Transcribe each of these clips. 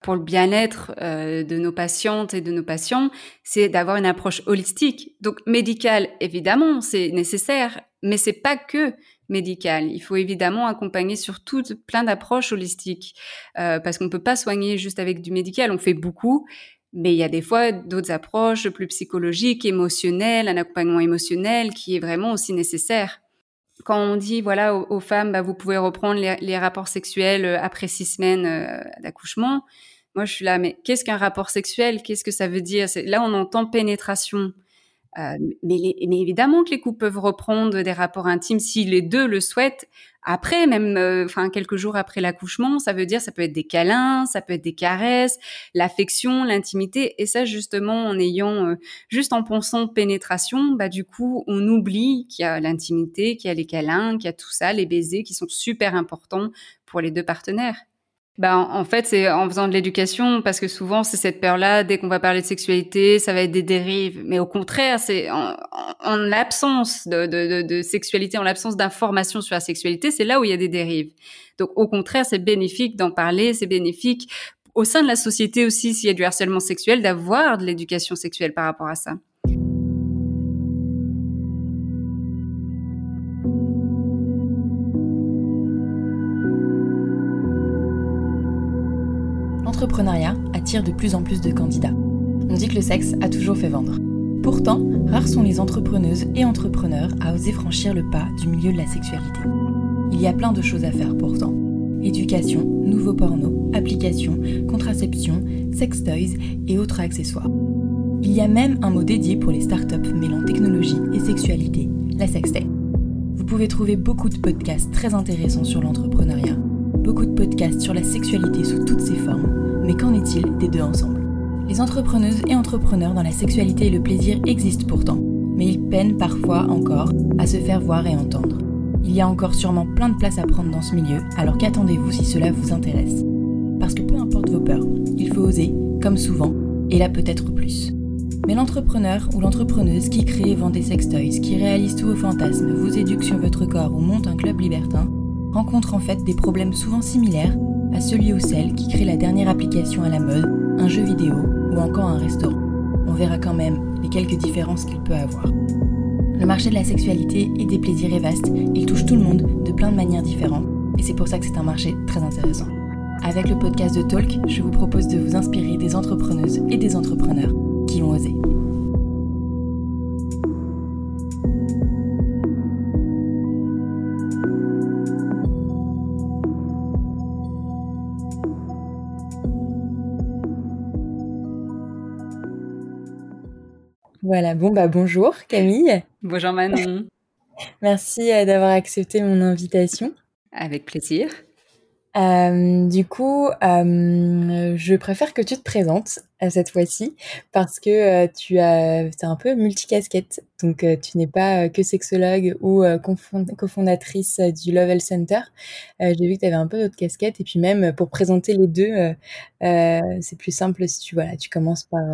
pour le bien-être euh, de nos patientes et de nos patients, c'est d'avoir une approche holistique. Donc médicale, évidemment, c'est nécessaire, mais c'est pas que médical. Il faut évidemment accompagner sur toutes plein d'approches holistiques euh, parce qu'on peut pas soigner juste avec du médical. On fait beaucoup, mais il y a des fois d'autres approches plus psychologiques, émotionnelles, un accompagnement émotionnel qui est vraiment aussi nécessaire. Quand on dit voilà aux, femmes, bah, vous pouvez reprendre les, rapports sexuels euh, après six semaines d'accouchement, moi je suis là, mais qu'est-ce qu'un rapport sexuel? Qu'est-ce que ça veut dire? Là on entend pénétration. Euh, mais, évidemment que les couples peuvent reprendre des rapports intimes si les deux le souhaitent. Après, même, euh, enfin quelques jours après l'accouchement, ça veut dire ça peut être des câlins, ça peut être des caresses, l'affection, l'intimité. Et ça, justement, en ayant euh, juste en pensant pénétration, bah du coup, on oublie qu'il y a l'intimité, qu'il y a les câlins, qu'il y a tout ça, les baisers qui sont super importants pour les deux partenaires. Ben, en fait, c'est en faisant de l'éducation, parce que souvent, c'est cette peur-là, dès qu'on va parler de sexualité, ça va être des dérives. Mais au contraire, c'est en, en, l'absence de, de, de, sexualité, en l'absence d'informations sur la sexualité, c'est là où il y a des dérives. Donc, au contraire, c'est bénéfique d'en parler, c'est bénéfique au sein de la société aussi, s'il y a du harcèlement sexuel, d'avoir de l'éducation sexuelle par rapport à ça. L'entrepreneuriat attire de plus en plus de candidats. On dit que le sexe a toujours fait vendre. Pourtant, rares sont les entrepreneuses et entrepreneurs à oser franchir le pas du milieu de la sexualité. Il y a plein de choses à faire pourtant. Éducation, nouveaux pornos, applications, contraception, sex toys et autres accessoires. Il y a même un mot dédié pour les startups mêlant technologie et sexualité, la sextech. Vous pouvez trouver beaucoup de podcasts très intéressants sur l'entrepreneuriat, beaucoup de podcasts sur la sexualité sous toutes ses formes, mais qu'en est-il des deux ensemble? Les entrepreneuses et entrepreneurs dans la sexualité et le plaisir existent pourtant, mais ils peinent parfois encore à se faire voir et entendre. Il y a encore sûrement plein de place à prendre dans ce milieu, alors qu'attendez-vous si cela vous intéresse? Parce que peu importe vos peurs, il faut oser, comme souvent, et là peut-être plus. Mais l'entrepreneur ou l'entrepreneuse qui crée et vend des sextoys, qui réalise tous vos fantasmes, vous éduque sur votre corps ou monte un club libertin, rencontre en fait des problèmes souvent similaires à celui ou celle qui crée la dernière application à la mode, un jeu vidéo ou encore un restaurant. On verra quand même les quelques différences qu'il peut avoir. Le marché de la sexualité et des plaisirs est vaste, il touche tout le monde de plein de manières différentes et c'est pour ça que c'est un marché très intéressant. Avec le podcast de Talk, je vous propose de vous inspirer des entrepreneuses et des entrepreneurs qui ont osé. Voilà, bon bah bonjour Camille. Bonjour Manon. Merci euh, d'avoir accepté mon invitation. Avec plaisir. Euh, du coup, euh, je préfère que tu te présentes cette fois-ci parce que tu as es un peu multicasquette. Donc tu n'es pas que sexologue ou cofondatrice du Lovell Center. J'ai vu que tu avais un peu d'autres casquettes et puis même pour présenter les deux, c'est plus simple si tu voilà, tu commences par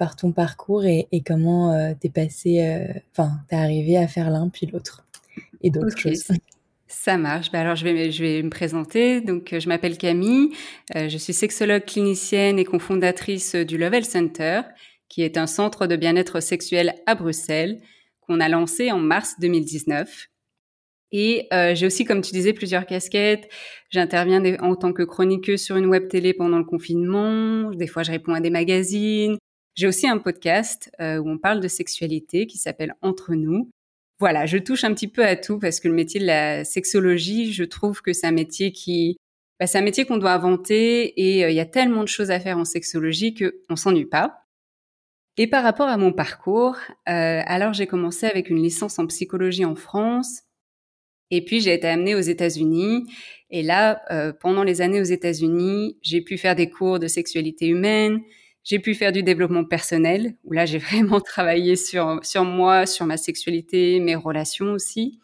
par ton parcours et, comment euh, t'es passé, euh, enfin, t'es arrivé à faire l'un puis l'autre et d'autres choses. Ça marche. Bah alors je vais, je vais me présenter. Donc je m'appelle Camille. Euh, je suis sexologue clinicienne et cofondatrice du Level Center, qui est un centre de bien-être sexuel à Bruxelles qu'on a lancé en mars 2019. Et j'ai aussi, comme tu disais, plusieurs casquettes. J'interviens en tant que chroniqueuse sur une web télé pendant le confinement. Des fois, je réponds à des magazines. J'ai aussi un podcast euh, où on parle de sexualité qui s'appelle Entre nous. Voilà, je touche un petit peu à tout parce que le métier de la sexologie, je trouve que c'est un métier qui, bah, c'est un métier qu'on doit inventer et euh, il y a tellement de choses à faire en sexologie qu'on s'ennuie pas. Et par rapport à mon parcours, euh, alors j'ai commencé avec une licence en psychologie en France et puis j'ai été amenée aux États-Unis. Et là, pendant les années aux États-Unis, j'ai pu faire des cours de sexualité humaine, j'ai pu faire du développement personnel, où là, j'ai vraiment travaillé sur, sur moi, sur ma sexualité, mes relations aussi.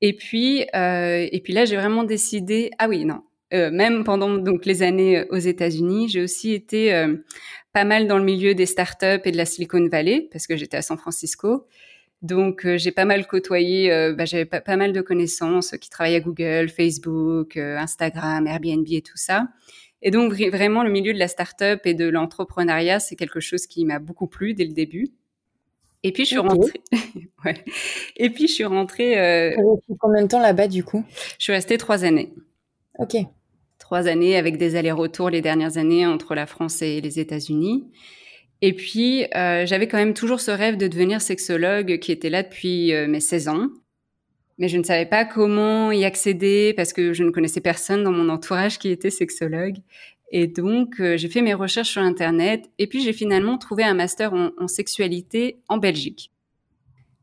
Et puis, euh, et puis là, j'ai vraiment décidé, ah oui, non, euh, même pendant donc les années aux États-Unis, j'ai aussi été euh, pas mal dans le milieu des startups et de la Silicon Valley, parce que j'étais à San Francisco. Donc, euh, j'ai pas mal côtoyé, euh, bah, j'avais pas, pas, mal de connaissances qui travaillaient à Google, Facebook, Instagram, Airbnb et tout ça. Et donc vraiment le milieu de la start-up et de l'entrepreneuriat, c'est quelque chose qui m'a beaucoup plu dès le début. Et puis je suis rentrée. ouais. Et puis je suis rentrée. Euh... Combien de temps là-bas du coup? Je suis restée trois années. Ok. Trois années avec des allers-retours les dernières années entre la France et les États-Unis. Et puis euh, j'avais quand même toujours ce rêve de devenir sexologue qui était là depuis euh, mes 16 ans. Mais je ne savais pas comment y accéder parce que je ne connaissais personne dans mon entourage qui était sexologue. Et donc, euh, j'ai fait mes recherches sur Internet et puis j'ai finalement trouvé un master en, sexualité en Belgique.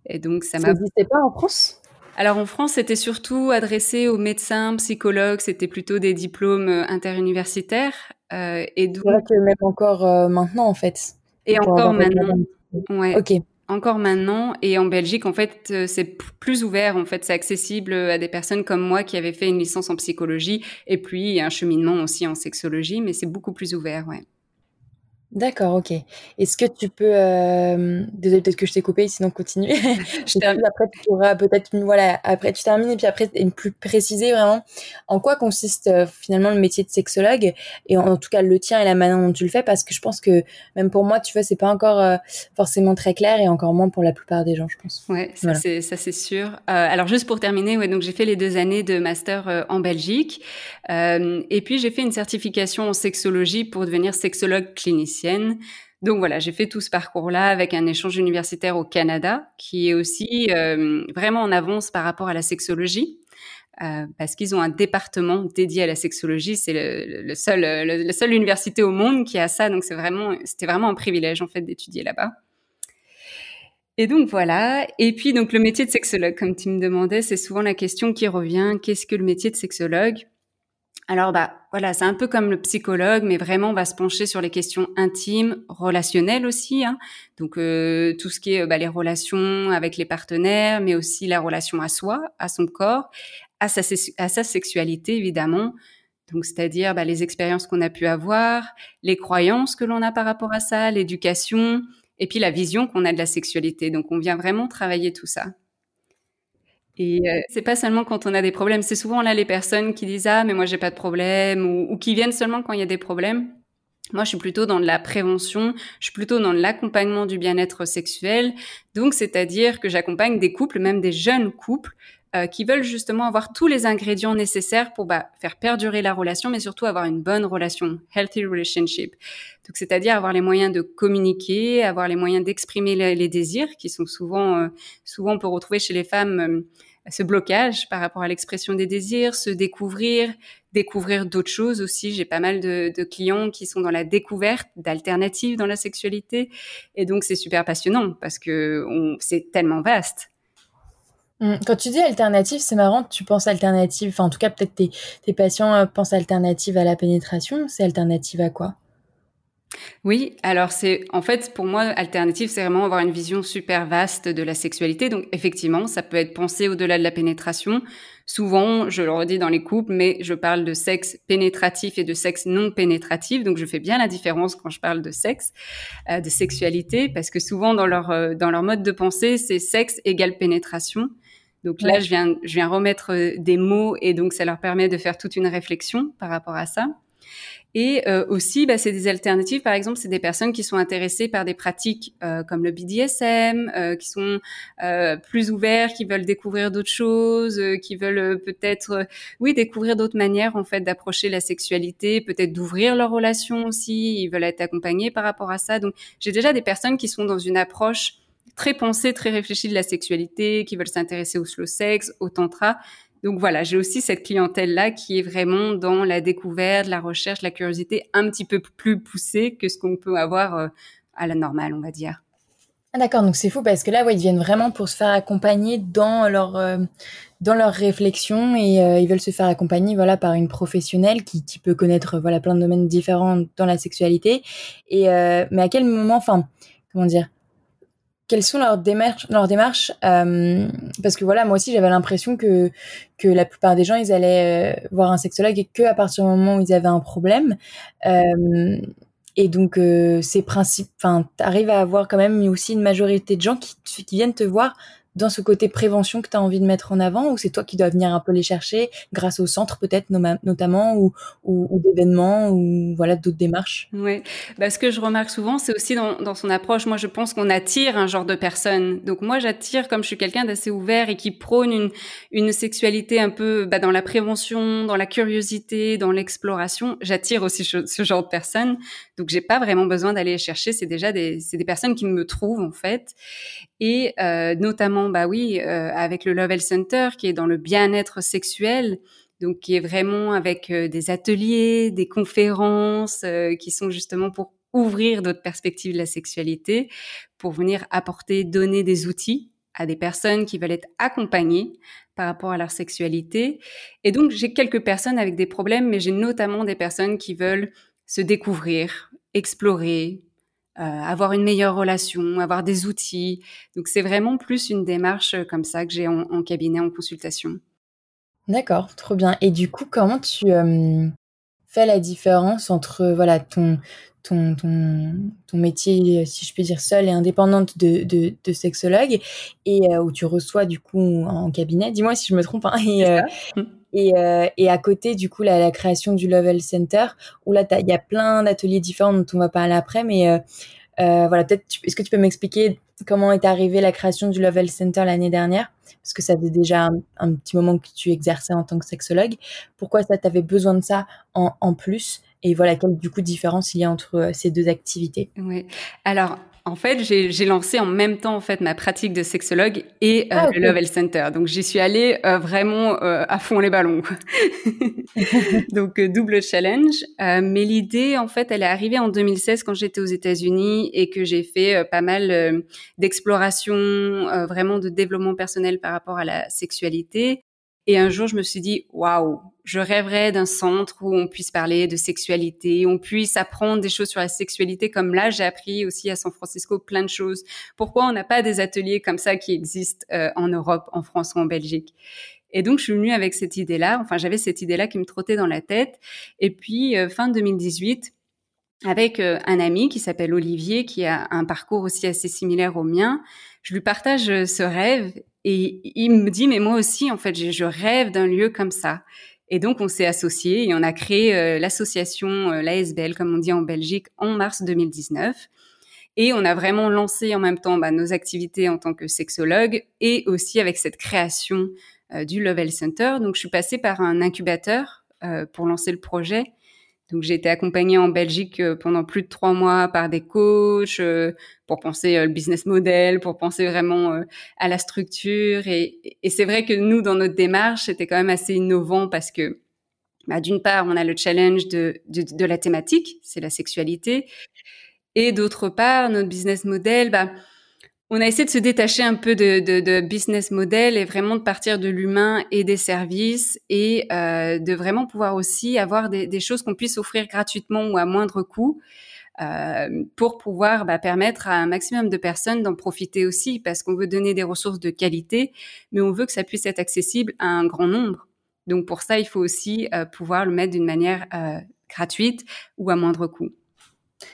Et donc, ça m'a... Ça n'existait pas en France? Alors en France, c'était surtout adressé aux médecins, psychologues, c'était plutôt des diplômes euh, interuniversitaires. Euh, et donc... que même encore euh, maintenant, en fait. Et encore maintenant. Ouais. Ok encore maintenant. Et en Belgique, en fait, euh, c'est plus ouvert. En fait, c'est accessible à des personnes comme moi qui avaient fait une licence en psychologie et puis un cheminement aussi en sexologie, mais c'est beaucoup plus ouvert, ouais. D'accord, ok. Est-ce que tu peux, euh... désolé peut-être que je t'ai coupé, sinon continue. je après tu pourras peut-être, voilà, après tu termines et puis après plus préciser vraiment en quoi consiste finalement le métier de sexologue et en, tout cas le tien et la manière dont tu le fais? Parce que je pense que même pour moi, tu vois, c'est pas encore forcément très clair et encore moins pour la plupart des gens, je pense. Ouais, ça c'est ça c'est sûr. Euh, alors juste pour terminer, ouais, donc j'ai fait les deux années de master en Belgique et puis j'ai fait une certification en sexologie pour devenir sexologue Donc voilà, j'ai fait tout ce parcours-là avec un échange universitaire au Canada, qui est aussi euh, vraiment en avance par rapport à la sexologie. Euh, parce qu'ils ont un département dédié à la sexologie. C'est le, seul, le, la seule université au monde qui a ça. Donc c'est vraiment, c'était vraiment un privilège en fait d'étudier là-bas. Et donc voilà. Et puis donc le métier de sexologue, comme tu me demandais, c'est souvent la question qui revient. Qu'est-ce que le métier de sexologue? Alors bah voilà, c'est un peu comme le psychologue, mais vraiment on va se pencher sur les questions intimes, relationnelles aussi. Hein. Donc euh, tout ce qui est bah, les relations avec les partenaires, mais aussi la relation à soi, à son corps, à sa, à sa sexualité évidemment. Donc c'est-à-dire bah, les expériences qu'on a pu avoir, les croyances que l'on a par rapport à ça, l'éducation, et puis la vision qu'on a de la sexualité. Donc on vient vraiment travailler tout ça. Et euh, c'est pas seulement quand on a des problèmes, c'est souvent là les personnes qui disent ah mais moi j'ai pas de problème ou, ou, qui viennent seulement quand il y a des problèmes. Moi, je suis plutôt dans de la prévention, je suis plutôt dans l'accompagnement du bien-être sexuel. Donc, c'est-à-dire que j'accompagne des couples, même des jeunes couples, euh, qui veulent justement avoir tous les ingrédients nécessaires pour bah, faire perdurer la relation, mais surtout avoir une bonne relation, healthy relationship. Donc, c'est-à-dire avoir les moyens de communiquer, avoir les moyens d'exprimer les, désirs, qui sont souvent, euh, souvent on peut retrouver chez les femmes euh, ce blocage par rapport à l'expression des désirs, se découvrir, découvrir d'autres choses aussi. J'ai pas mal de, de, clients qui sont dans la découverte d'alternatives dans la sexualité, et donc c'est super passionnant parce que c'est tellement vaste. Mmh. Quand tu dis alternative, c'est marrant, tu penses alternative, enfin en tout cas peut-être tes, tes patients euh, pensent alternative à la pénétration, c'est alternative à quoi? Oui, alors c'est en fait pour moi alternative, c'est vraiment avoir une vision super vaste de la sexualité. Donc effectivement, ça peut être pensé au-delà de la pénétration. Souvent, je le redis dans les couples, mais je parle de sexe pénétratif et de sexe non pénétratif. Donc je fais bien la différence quand je parle de sexe, euh, de sexualité, parce que souvent dans leur euh, dans leur mode de pensée, c'est sexe égale pénétration. Donc là, je viens, je viens remettre euh, des mots et donc ça leur permet de faire toute une réflexion par rapport à ça. Et euh, aussi, bah, c'est des alternatives. Par exemple, c'est des personnes qui sont intéressées par des pratiques euh, comme le BDSM, euh, qui sont euh, plus ouverts, qui veulent découvrir d'autres choses, qui veulent peut-être, oui, découvrir d'autres manières en fait d'approcher la sexualité, peut-être d'ouvrir leur relation aussi. Ils veulent être accompagnés par rapport à ça. Donc, j'ai déjà des personnes qui sont dans une approche très pensée, très réfléchie de la sexualité, qui veulent s'intéresser au slow sex, au tantra. Donc voilà, j'ai aussi cette clientèle-là qui est vraiment dans la découverte, la recherche, la curiosité un petit peu plus poussée que ce qu'on peut avoir euh, à la normale, on va dire. Ah d'accord, donc c'est fou parce que là, ils viennent vraiment pour se faire accompagner dans leur euh, dans leur réflexion et euh, ils veulent se faire accompagner, voilà, par une professionnelle qui, peut connaître, voilà, plein de domaines différents dans la sexualité. Et mais à quel moment, enfin, comment dire, quelles sont leurs démarches, euh, Parce que voilà, moi aussi, j'avais l'impression que la plupart des gens, ils allaient euh, voir un sexologue et que à partir du moment où ils avaient un problème. Euh, et donc, ces principes, enfin, t'arrives à avoir quand même aussi une majorité de gens qui viennent te voir dans ce côté prévention que tu as envie de mettre en avant ou c'est toi qui dois venir un peu les chercher grâce au centre peut-être notamment ou, ou, d'événements ou voilà d'autres démarches? Oui, bah, ce que je remarque souvent c'est aussi dans, dans, son approche, moi je pense qu'on attire un genre de personne. Donc moi j'attire comme je suis quelqu'un d'assez ouvert et qui prône une, une sexualité un peu bah, dans la prévention, dans la curiosité, dans l'exploration, j'attire aussi ce, genre de personnes. Donc j'ai pas vraiment besoin d'aller chercher, c'est déjà des, c'est des personnes qui me trouvent en fait. Et euh, notamment, bah oui, euh, avec le Love Center qui est dans le bien-être sexuel, donc qui est vraiment avec euh, des ateliers, des conférences qui sont justement pour ouvrir d'autres perspectives de la sexualité, pour venir apporter, donner des outils à des personnes qui veulent être accompagnées par rapport à leur sexualité. Et donc, j'ai quelques personnes avec des problèmes, mais j'ai notamment des personnes qui veulent se découvrir, explorer, euh, avoir une meilleure relation, avoir des outils. Donc c'est vraiment plus une démarche euh, comme ça que j'ai en, cabinet, en consultation. D'accord, trop bien. Et du coup, comment tu euh, fais la différence entre voilà ton ton, ton, ton métier, si je peux dire, seul et indépendante de, de, de sexologue, et où tu reçois du coup en cabinet, dis-moi si je me trompe, hein, et, et, et, à côté du coup la, la création du Level Center, où là il y a plein d'ateliers différents dont on va parler après, mais euh, voilà, peut-être, est-ce que tu peux m'expliquer comment est arrivée la création du Level Center l'année dernière? Parce que ça faisait déjà un, petit moment que tu exerçais en tant que sexologue. Pourquoi ça t'avait besoin de ça en, en plus? Et voilà, quelle du coup différence il y a entre euh, ces deux activités? Oui. Alors, en fait, j'ai lancé en même temps en fait ma pratique de sexologue et euh, ah, le Level Center. Donc j'y suis allée euh, vraiment euh, à fond les ballons. Donc double challenge. mais l'idée en fait, elle est arrivée en 2016 quand j'étais aux États-Unis et que j'ai fait pas mal d'exploration, vraiment de développement personnel par rapport à la sexualité. Et un jour, je me suis dit, waouh, je rêverais d'un centre où on puisse parler de sexualité, on puisse apprendre des choses sur la sexualité, comme là, j'ai appris aussi à San Francisco plein de choses. Pourquoi on n'a pas des ateliers comme ça qui existent euh, en Europe, en France ou en Belgique? Et donc, je suis venue avec cette idée-là. Enfin, j'avais cette idée-là qui me trottait dans la tête. Et puis, euh, fin 2018, avec euh, un ami qui s'appelle Olivier, qui a un parcours aussi assez similaire au mien, je lui partage ce rêve et il me dit, mais moi aussi, en fait, je rêve d'un lieu comme ça. Et donc, on s'est associés et on a créé euh, l'association, euh, l'ASBL, comme on dit en Belgique, en mars 2019. Et on a vraiment lancé en même temps bah, nos activités en tant que sexologue et aussi avec cette création euh, du Level Center. Donc, je suis passée par un incubateur pour lancer le projet donc j'ai été accompagnée en Belgique euh, pendant plus de trois mois par des coachs euh, pour penser euh, le business model, pour penser vraiment à la structure. Et, c'est vrai que nous, dans notre démarche, c'était quand même assez innovant parce que bah, d'une part, on a le challenge de, de, la thématique, c'est la sexualité. Et d'autre part, notre business model, bah, on a essayé de se détacher un peu de, business model et vraiment de partir de l'humain et des services et euh, de vraiment pouvoir aussi avoir des, choses qu'on puisse offrir gratuitement ou à moindre coût euh, pour pouvoir bah, permettre à un maximum de personnes d'en profiter aussi parce qu'on veut donner des ressources de qualité, mais on veut que ça puisse être accessible à un grand nombre. Donc pour ça, il faut aussi euh, pouvoir le mettre d'une manière gratuite ou à moindre coût.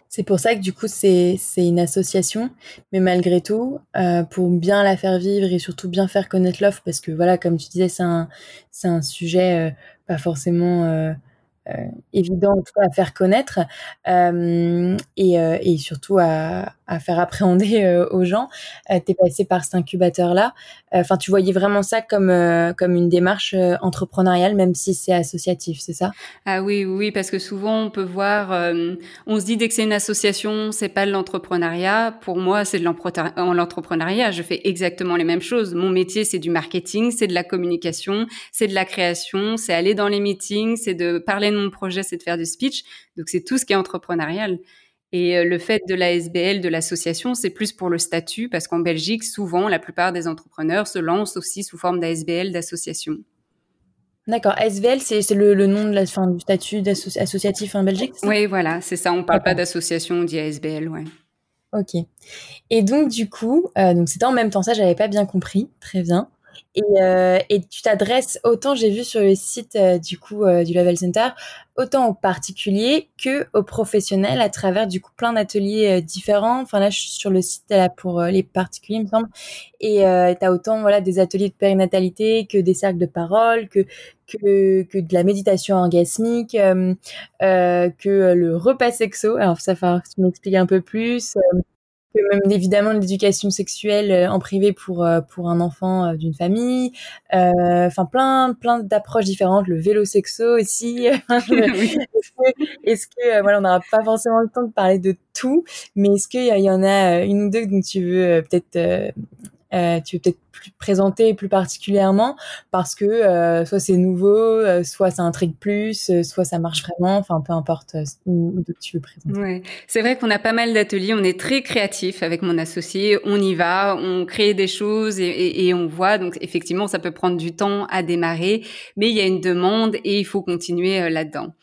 C'est pour ça que du coup c'est une association, mais malgré tout, euh, pour bien la faire vivre et surtout bien faire connaître l'offre, parce que voilà, comme tu disais, c'est un, sujet euh, pas forcément euh, évident tout cas à faire connaître euh, et, euh, et, surtout à, faire appréhender aux gens. tu es passé par cet incubateur-là. Enfin, tu voyais vraiment ça comme, comme une démarche entrepreneuriale, même si c'est associatif, c'est ça? Ah oui, oui, parce que souvent on peut voir, on se dit dès que c'est une association, c'est pas de l'entrepreneuriat. Pour moi, c'est de l'entrepreneuriat. Je fais exactement les mêmes choses. Mon métier, c'est du marketing, c'est de la communication, c'est de la création, c'est aller dans les meetings, c'est de parler de mon projet, c'est de faire du speech. Donc, c'est tout ce qui est entrepreneurial. Et euh, le fait de la SBL, de l'association, c'est plus pour le statut, parce qu'en Belgique, souvent, la plupart des entrepreneurs se lancent aussi sous forme d'ASBL, d'association. D'accord. ASBL, c'est le, nom de la, fin, du statut associatif en Belgique Oui, voilà, c'est ça. On ne parle pas d'association, on dit ASBL, ouais. Ok. Et donc, du coup, euh, donc c'était en même temps ça, j'avais pas bien compris. Très bien. Et, euh, et tu t'adresses autant, j'ai vu sur le site euh, du coup euh, du Level Center, autant aux particuliers que aux professionnels à travers du coup plein d'ateliers différents. Enfin là, je suis sur le site pour les particuliers, il me semble. Et tu as autant voilà des ateliers de périnatalité que des cercles de parole, que que, que de la méditation orgasmique, que le repas sexo. Alors ça, va tu m'expliques un peu plus même évidemment l'éducation sexuelle euh, en privé pour euh, pour un enfant euh, d'une famille enfin plein plein d'approches différentes. Le vélo sexo aussi. Est-ce que, est-ce que voilà on n'aura pas forcément le temps de parler de tout mais est-ce qu'il y, y, en a une ou deux dont tu veux peut-être euh, tu veux peut-être plus présenter plus particulièrement parce que euh, soit c'est nouveau, euh, soit ça intrigue plus, soit ça marche vraiment, enfin peu importe où, tu veux présenter. Ouais. C'est vrai qu'on a pas mal d'ateliers, on est très créatif avec mon associé, on y va, on crée des choses et, et, et, on voit. Donc effectivement, ça peut prendre du temps à démarrer, mais il y a une demande et il faut continuer là-dedans.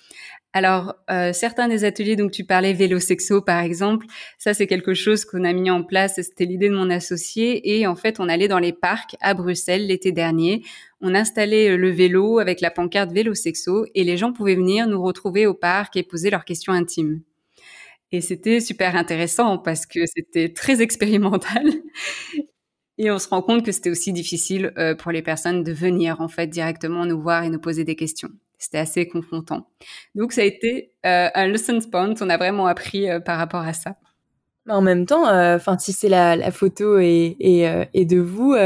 Alors, euh, certains des ateliers, donc tu parlais vélo sexo par exemple, ça c'est quelque chose qu'on a mis en place, c'était l'idée de mon associé, et en fait on allait dans les parcs à Bruxelles l'été dernier, on installait euh, le vélo avec la pancarte vélo sexo, et les gens pouvaient venir nous retrouver au parc et poser leurs questions intimes. Et c'était super intéressant parce que c'était très expérimental. Et on se rend compte que c'était aussi difficile euh, pour les personnes de venir en fait directement nous voir et nous poser des questions. C'était assez confrontant. Donc ça a été euh, un lesson point. On a vraiment appris euh, par rapport à ça. En même temps, euh, enfin si c'est la, la, photo et, et, et de vous,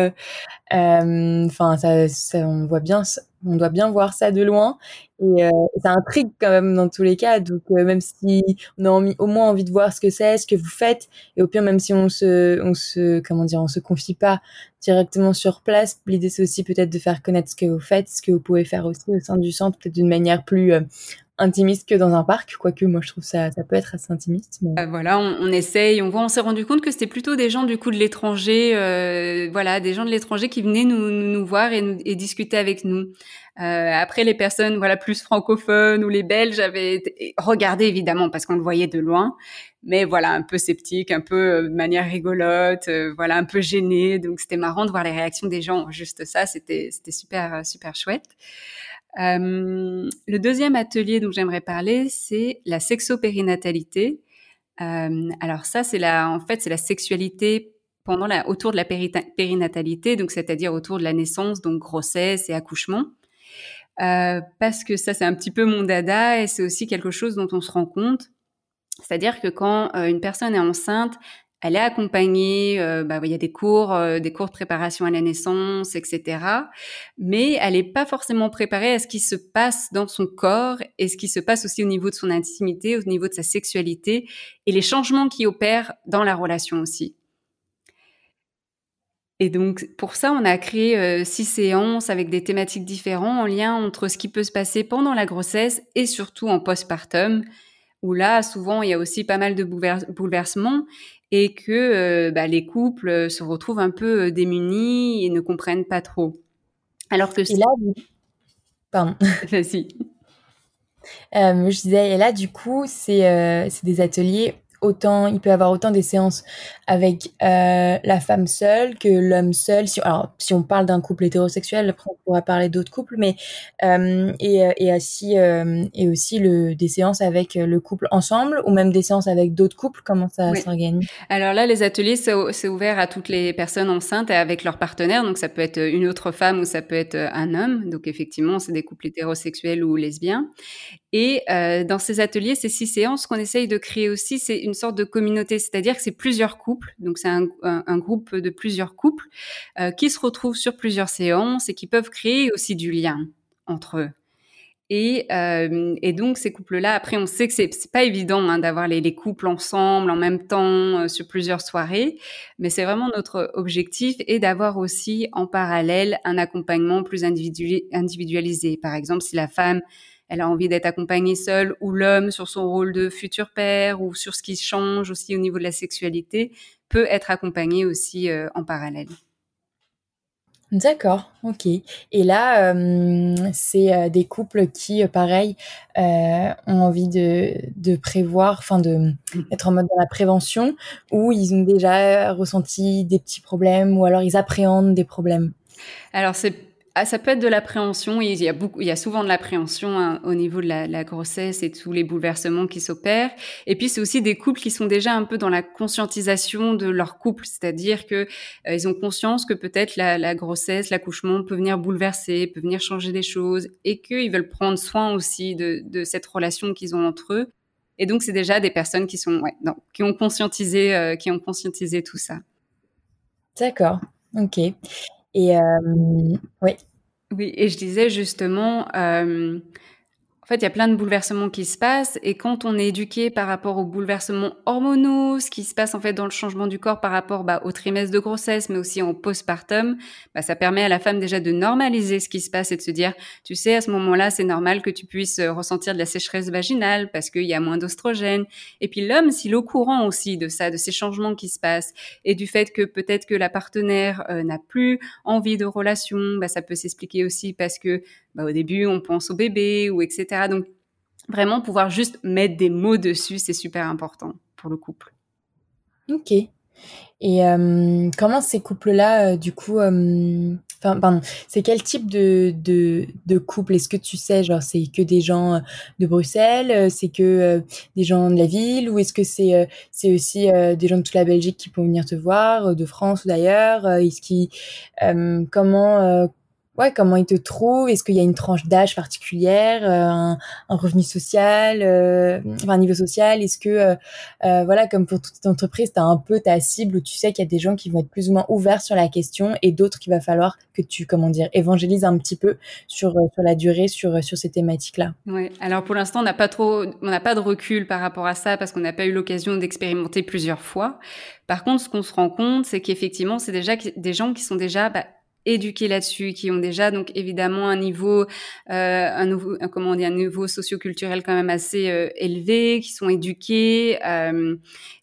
enfin ça, ça, on voit bien, on doit bien voir ça de loin et euh, ça intrigue quand même dans tous les cas. Donc même si on a au moins envie de voir ce que c'est, ce que vous faites, et au pire même si on se, on se, comment dire, on se confie pas directement sur place, l'idée c'est aussi peut-être de faire connaître ce que vous faites, ce que vous pouvez faire aussi au sein du centre, peut-être d'une manière plus intimiste que dans un parc, quoique moi je trouve ça ça peut être assez intimiste. Euh, voilà, on, essaye, on voit, on s'est rendu compte que c'était plutôt des gens du coup de l'étranger, euh, voilà, des gens de l'étranger qui venaient nous, nous, voir et, nous, discuter avec nous. Euh, après, les personnes voilà plus francophones ou les Belges avaient regardé évidemment parce qu'on le voyait de loin, mais voilà un peu sceptique, un peu euh, de manière rigolote, voilà un peu gêné. Donc c'était marrant de voir les réactions des gens. Juste ça, c'était c'était super super chouette. Euh, le deuxième atelier dont j'aimerais parler, c'est la sexopérinatalité. Euh, alors ça, c'est la, en fait, c'est la sexualité pendant la, autour de la périnatalité, donc c'est-à-dire autour de la naissance, donc grossesse et accouchement. Euh, parce que ça, c'est un petit peu mon dada et c'est aussi quelque chose dont on se rend compte. C'est-à-dire que quand une personne est enceinte, elle est accompagnée, euh, bah, il y a des cours, euh, des cours de préparation à la naissance, etc. Mais elle n'est pas forcément préparée à ce qui se passe dans son corps et ce qui se passe aussi au niveau de son intimité, au niveau de sa sexualité et les changements qui opèrent dans la relation aussi. Et donc pour ça, on a créé euh, six séances avec des thématiques différentes en lien entre ce qui peut se passer pendant la grossesse et surtout en postpartum où là, souvent, il y a aussi pas mal de bouleversements et que euh, bah, les couples euh, se retrouvent un peu euh, démunis et ne comprennent pas trop. Alors que et là, pardon. Vas-y. Euh, je disais, et là, du coup, c'est euh, des ateliers autant, il peut y avoir autant des séances avec euh, la femme seule que l'homme seul. Si, alors, si on parle d'un couple hétérosexuel, après on pourra parler d'autres couples, mais euh, et, et aussi euh, et aussi le des séances avec le couple ensemble ou même des séances avec d'autres couples. Comment ça s'organise? Alors là, les ateliers c'est ouvert à toutes les personnes enceintes et avec leurs partenaires. Donc ça peut être une autre femme ou ça peut être un homme. Donc effectivement, c'est des couples hétérosexuels ou lesbiens. Et euh, dans ces ateliers, ces six séances, qu'on essaye de créer aussi, c'est une sorte de communauté, c'est-à-dire que c'est plusieurs couples, donc c'est un, groupe de plusieurs couples euh, qui se retrouvent sur plusieurs séances et qui peuvent créer aussi du lien entre eux. Et, euh, donc ces couples-là, après, on sait que c'est pas évident hein, d'avoir les, les, couples ensemble en même temps sur plusieurs soirées, mais c'est vraiment notre objectif et d'avoir aussi en parallèle un accompagnement plus individualisé. Par exemple, si la femme elle a envie d'être accompagnée seule ou l'homme sur son rôle de futur père ou sur ce qui change aussi au niveau de la sexualité peut être accompagné aussi euh, en parallèle. D'accord, ok. Et là, euh, c'est euh, des couples qui, pareil, ont envie de, de prévoir, enfin de être en mode de la prévention, ou ils ont déjà ressenti des petits problèmes, ou alors ils appréhendent des problèmes? Alors c'est ah, ça peut être de l'appréhension. Il y a souvent de l'appréhension hein, au niveau de la, grossesse et tous les bouleversements qui s'opèrent. Et puis c'est aussi des couples qui sont déjà un peu dans la conscientisation de leur couple, c'est-à-dire que euh, ils ont conscience que peut-être la, grossesse, l'accouchement peut venir bouleverser, peut venir changer des choses, et qu'ils veulent prendre soin aussi de, cette relation qu'ils ont entre eux. Et donc c'est déjà des personnes qui sont, qui ont conscientisé, euh, qui ont conscientisé tout ça. D'accord. Ok. Et euh, oui. Oui, et je disais justement, euh, fait, il y a plein de bouleversements qui se passent et quand on est éduqué par rapport aux bouleversements hormonaux, ce qui se passe en fait dans le changement du corps par rapport bah, au trimestre de grossesse, mais aussi en postpartum, bah, ça permet à la femme déjà de normaliser ce qui se passe et de se dire, tu sais, à ce moment-là, c'est normal que tu puisses euh, ressentir de la sécheresse vaginale parce qu'il y a moins d'ostrogène. Et puis l'homme, s'il est au courant aussi de ça, de ces changements qui se passent et du fait que peut-être que la partenaire euh, n'a plus envie de relation, bah, ça peut s'expliquer aussi parce que au début, on pense au bébé ou etc. Donc, vraiment pouvoir juste mettre des mots dessus, c'est super important pour le couple. Ok. Et euh, comment ces couples-là, euh, du coup, euh, pardon, c'est quel type de, de, couple? Est-ce que tu sais, genre, c'est que des gens de Bruxelles, c'est que des gens de la ville, ou est-ce que c'est c'est aussi des gens de toute la Belgique qui peuvent venir te voir, de France ou d'ailleurs Est-ce qui, comment ouais, comment ils te trouvent Est-ce qu'il y a une tranche d'âge particulière, euh, un, revenu social, euh, enfin un niveau social? Est-ce que, euh, voilà, comme pour toute entreprise, tu as un peu ta cible où tu sais qu'il y a des gens qui vont être plus ou moins ouverts sur la question et d'autres qu'il va falloir que tu, comment dire, évangélises un petit peu sur, sur la durée, sur, sur ces thématiques-là? Oui, alors pour l'instant, on n'a pas trop, on n'a pas de recul par rapport à ça parce qu'on n'a pas eu l'occasion d'expérimenter plusieurs fois. Par contre, ce qu'on se rend compte, c'est qu'effectivement, c'est déjà des gens qui sont déjà bah, éduqués là-dessus, qui ont déjà donc évidemment un niveau, euh, un comment on dit, un niveau socioculturel quand même assez euh, élevé, qui sont éduqués euh,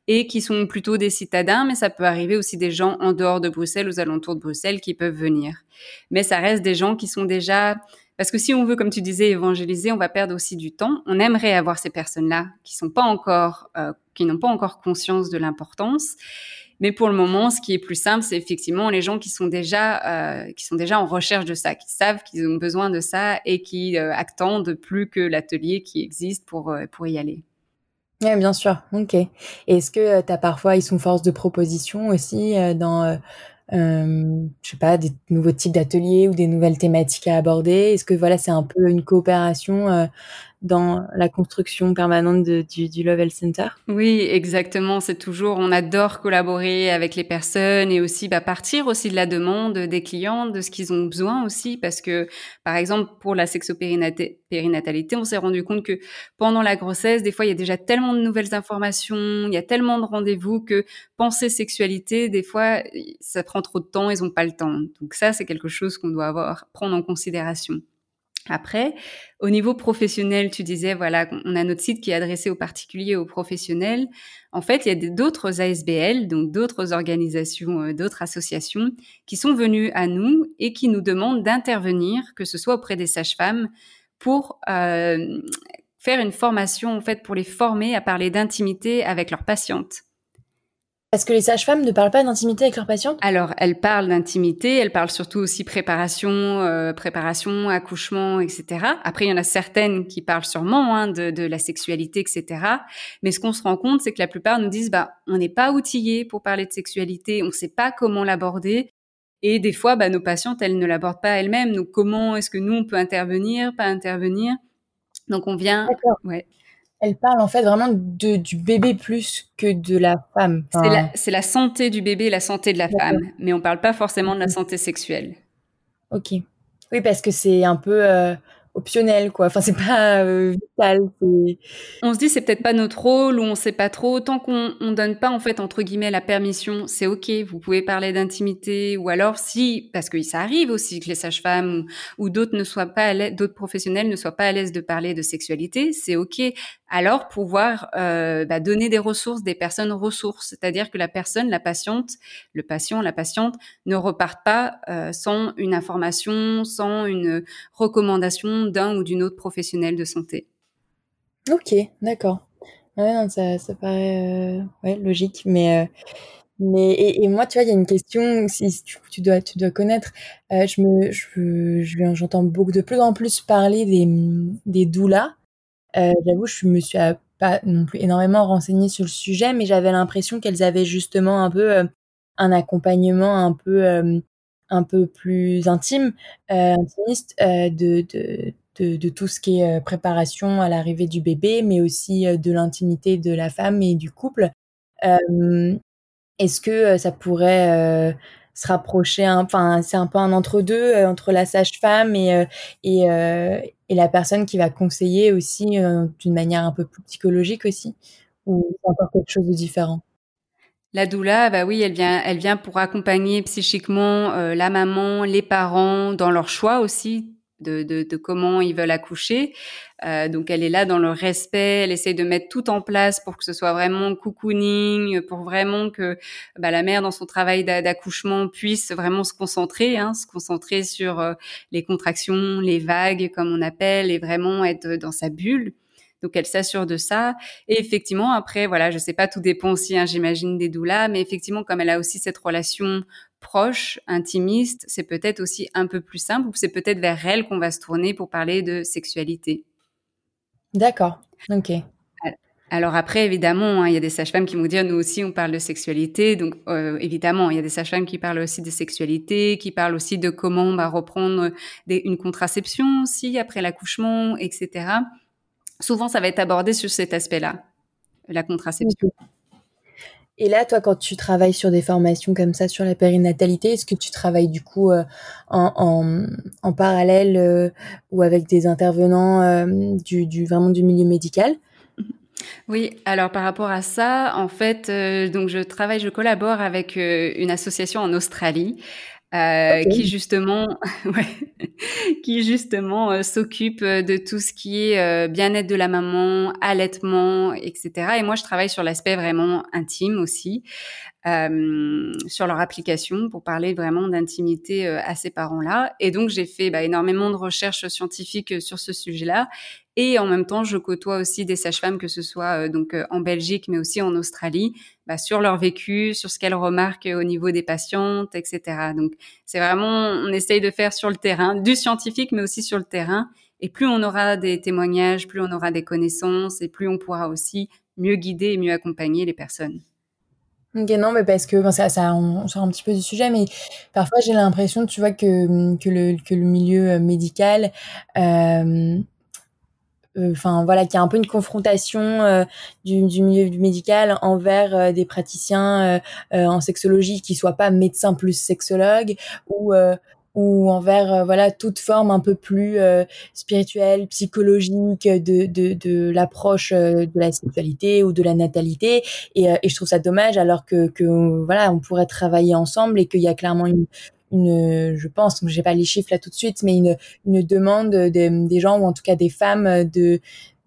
et qui sont plutôt des citadins, mais ça peut arriver aussi des gens en dehors de Bruxelles, aux alentours de Bruxelles, qui peuvent venir. Mais ça reste des gens qui sont déjà parce que si on veut, comme tu disais, évangéliser, on va perdre aussi du temps. On aimerait avoir ces personnes-là qui sont pas encore, qui n'ont pas encore conscience de l'importance. Mais pour le moment, ce qui est plus simple, c'est effectivement les gens qui sont déjà euh, qui sont déjà en recherche de ça, qui savent qu'ils ont besoin de ça et qui euh, attendent plus que l'atelier qui existe pour euh, pour y aller. Oui, bien sûr. Ok. Est-ce que tu as parfois, ils sont force de proposition aussi dans je sais pas, des nouveaux types d'ateliers ou des nouvelles thématiques à aborder? Est-ce que voilà, c'est un peu une coopération dans la construction permanente de, du, du Love Center Oui, exactement. C'est toujours, on adore collaborer avec les personnes et aussi bah, partir aussi de la demande des clients, de ce qu'ils ont besoin aussi, parce que par exemple pour la sexopérinatalité, on s'est rendu compte que pendant la grossesse, des fois il y a déjà tellement de nouvelles informations, il y a tellement de rendez-vous que penser sexualité, des fois ça prend trop de temps, ils n'ont pas le temps. Donc ça, c'est quelque chose qu'on doit avoir prendre en considération. Après, au niveau professionnel, tu disais, voilà, on a notre site qui est adressé aux particuliers, aux professionnels. En fait, il y a d'autres ASBL, donc d'autres organisations, euh, d'autres associations qui sont venues à nous et qui nous demandent d'intervenir, que ce soit auprès des sages-femmes, pour euh, faire une formation, en fait, pour les former à parler d'intimité avec leurs patientes. Est-ce que les sages-femmes ne parlent pas d'intimité avec leurs patients Alors, elles parlent d'intimité, elles parlent surtout aussi préparation, euh, préparation, accouchement, etc. Après, il y en a certaines qui parlent sûrement hein, de, de, la sexualité, etc. Mais ce qu'on se rend compte, c'est que la plupart nous disent, bah, on n'est pas outillé pour parler de sexualité, on ne sait pas comment l'aborder. Et des fois, bah, nos patientes, elles ne l'abordent pas elles-mêmes. Donc, comment est-ce que nous, on peut intervenir, pas intervenir? Donc, on vient... Ouais elle parle en fait vraiment de, du bébé plus que de la femme. c'est, la, santé du bébé, la santé de la femme, mais on parle pas forcément de la santé sexuelle. Ok. Oui, parce que c'est un peu, euh, optionnel quoi. Enfin c'est pas euh, vital on se dit c'est peut-être pas notre rôle ou on sait pas trop. Tant qu'on on donne pas en fait entre guillemets la permission c'est ok vous pouvez parler d'intimité ou alors si parce que ça arrive aussi que les sages-femmes ou, d'autres ne soient pas d'autres professionnels ne soient pas à l'aise de parler de sexualité c'est ok. Alors pouvoir euh, bah, donner des ressources des personnes ressources. C'est-à-dire que la personne la patiente le patient la patiente ne reparte pas euh, sans une information sans une recommandation d'un ou d'une autre professionnelle de santé. Ok, d'accord. Ça, paraît euh, logique, mais euh, Mais et, moi, tu vois, il y a une question, si tu, dois, tu dois connaître. Euh, je me, je, j'entends beaucoup de plus en plus parler des des doulas. J'avoue, je me suis pas non plus énormément renseignée sur le sujet, mais j'avais l'impression qu'elles avaient justement un peu un accompagnement un peu un peu plus intime, euh, intimiste de, de de, de, tout ce qui est préparation à l'arrivée du bébé, mais aussi de l'intimité de la femme et du couple. Euh, est-ce que euh, ça pourrait euh, se rapprocher enfin c'est un peu un entre deux euh, entre la sage-femme et et, et la personne qui va conseiller aussi d'une manière un peu plus psychologique aussi? Ou encore quelque chose de différent? La doula, bah oui, elle vient, elle vient pour accompagner psychiquement la maman, les parents dans leur choix aussi de, comment ils veulent accoucher. Euh, donc elle est là dans le respect, elle essaie de mettre tout en place pour que ce soit vraiment cocooning, pour vraiment que bah, la mère dans son travail d'accouchement puisse vraiment se concentrer, hein, se concentrer sur euh, les contractions, les vagues comme on appelle, et vraiment être dans sa bulle. Donc elle s'assure de ça. Et effectivement, après, voilà, je sais pas, tout dépend aussi, hein, j'imagine, des doulas, mais effectivement, comme elle a aussi cette relation proche, intimiste, c'est peut-être aussi un peu plus simple, ou c'est peut-être vers elle qu'on va se tourner pour parler de sexualité. D'accord, ok. Alors après, évidemment, hein, il y a des sages-femmes qui vont dire, nous aussi, on parle de sexualité. Donc, euh, évidemment, il y a des sages-femmes qui parlent aussi de sexualité, qui parlent aussi de comment on va reprendre une contraception aussi après l'accouchement, etc souvent ça va être abordé sur cet aspect-là, la contraception. Et là, toi, quand tu travailles sur des formations comme ça sur la périnatalité, est-ce que tu travailles du coup euh, en, en, parallèle euh, ou avec des intervenants euh, du, du, vraiment du milieu médical? Oui, alors par rapport à ça, en fait, donc je travaille, je collabore avec une association en Australie euh, qui justement, qui justement euh, s'occupe de tout ce qui est euh, bien-être de la maman, allaitement, etc. Et moi, je travaille sur l'aspect vraiment intime aussi, sur leur application pour parler vraiment d'intimité à ces parents-là. Et donc, j'ai fait bah, énormément de recherches scientifiques sur ce sujet-là. Et en même temps, je côtoie aussi des sages-femmes, que ce soit donc en Belgique, mais aussi en Australie, bah, sur leur vécu, sur ce qu'elles remarquent au niveau des patientes, etc. Donc c'est vraiment, on essaye de faire sur le terrain, du scientifique, mais aussi sur le terrain. Et plus on aura des témoignages, plus on aura des connaissances, et plus on pourra aussi mieux guider et mieux accompagner les personnes. Ok, non, mais parce que ça, on sort un petit peu du sujet, mais parfois j'ai l'impression, tu vois, que, que, le, que le milieu médical euh, euh, enfin voilà, qu'il y a un peu une confrontation euh, du, du, milieu médical envers euh, des praticiens en sexologie qui soient pas médecins plus sexologues ou ou envers voilà toute forme un peu plus spirituelle, psychologique de de, de l'approche de la sexualité ou de la natalité. Et, et je trouve ça dommage alors que que voilà on pourrait travailler ensemble et qu'il y a clairement une une, je pense, j'ai pas les chiffres là tout de suite, mais une, une demande des gens ou en tout cas des femmes de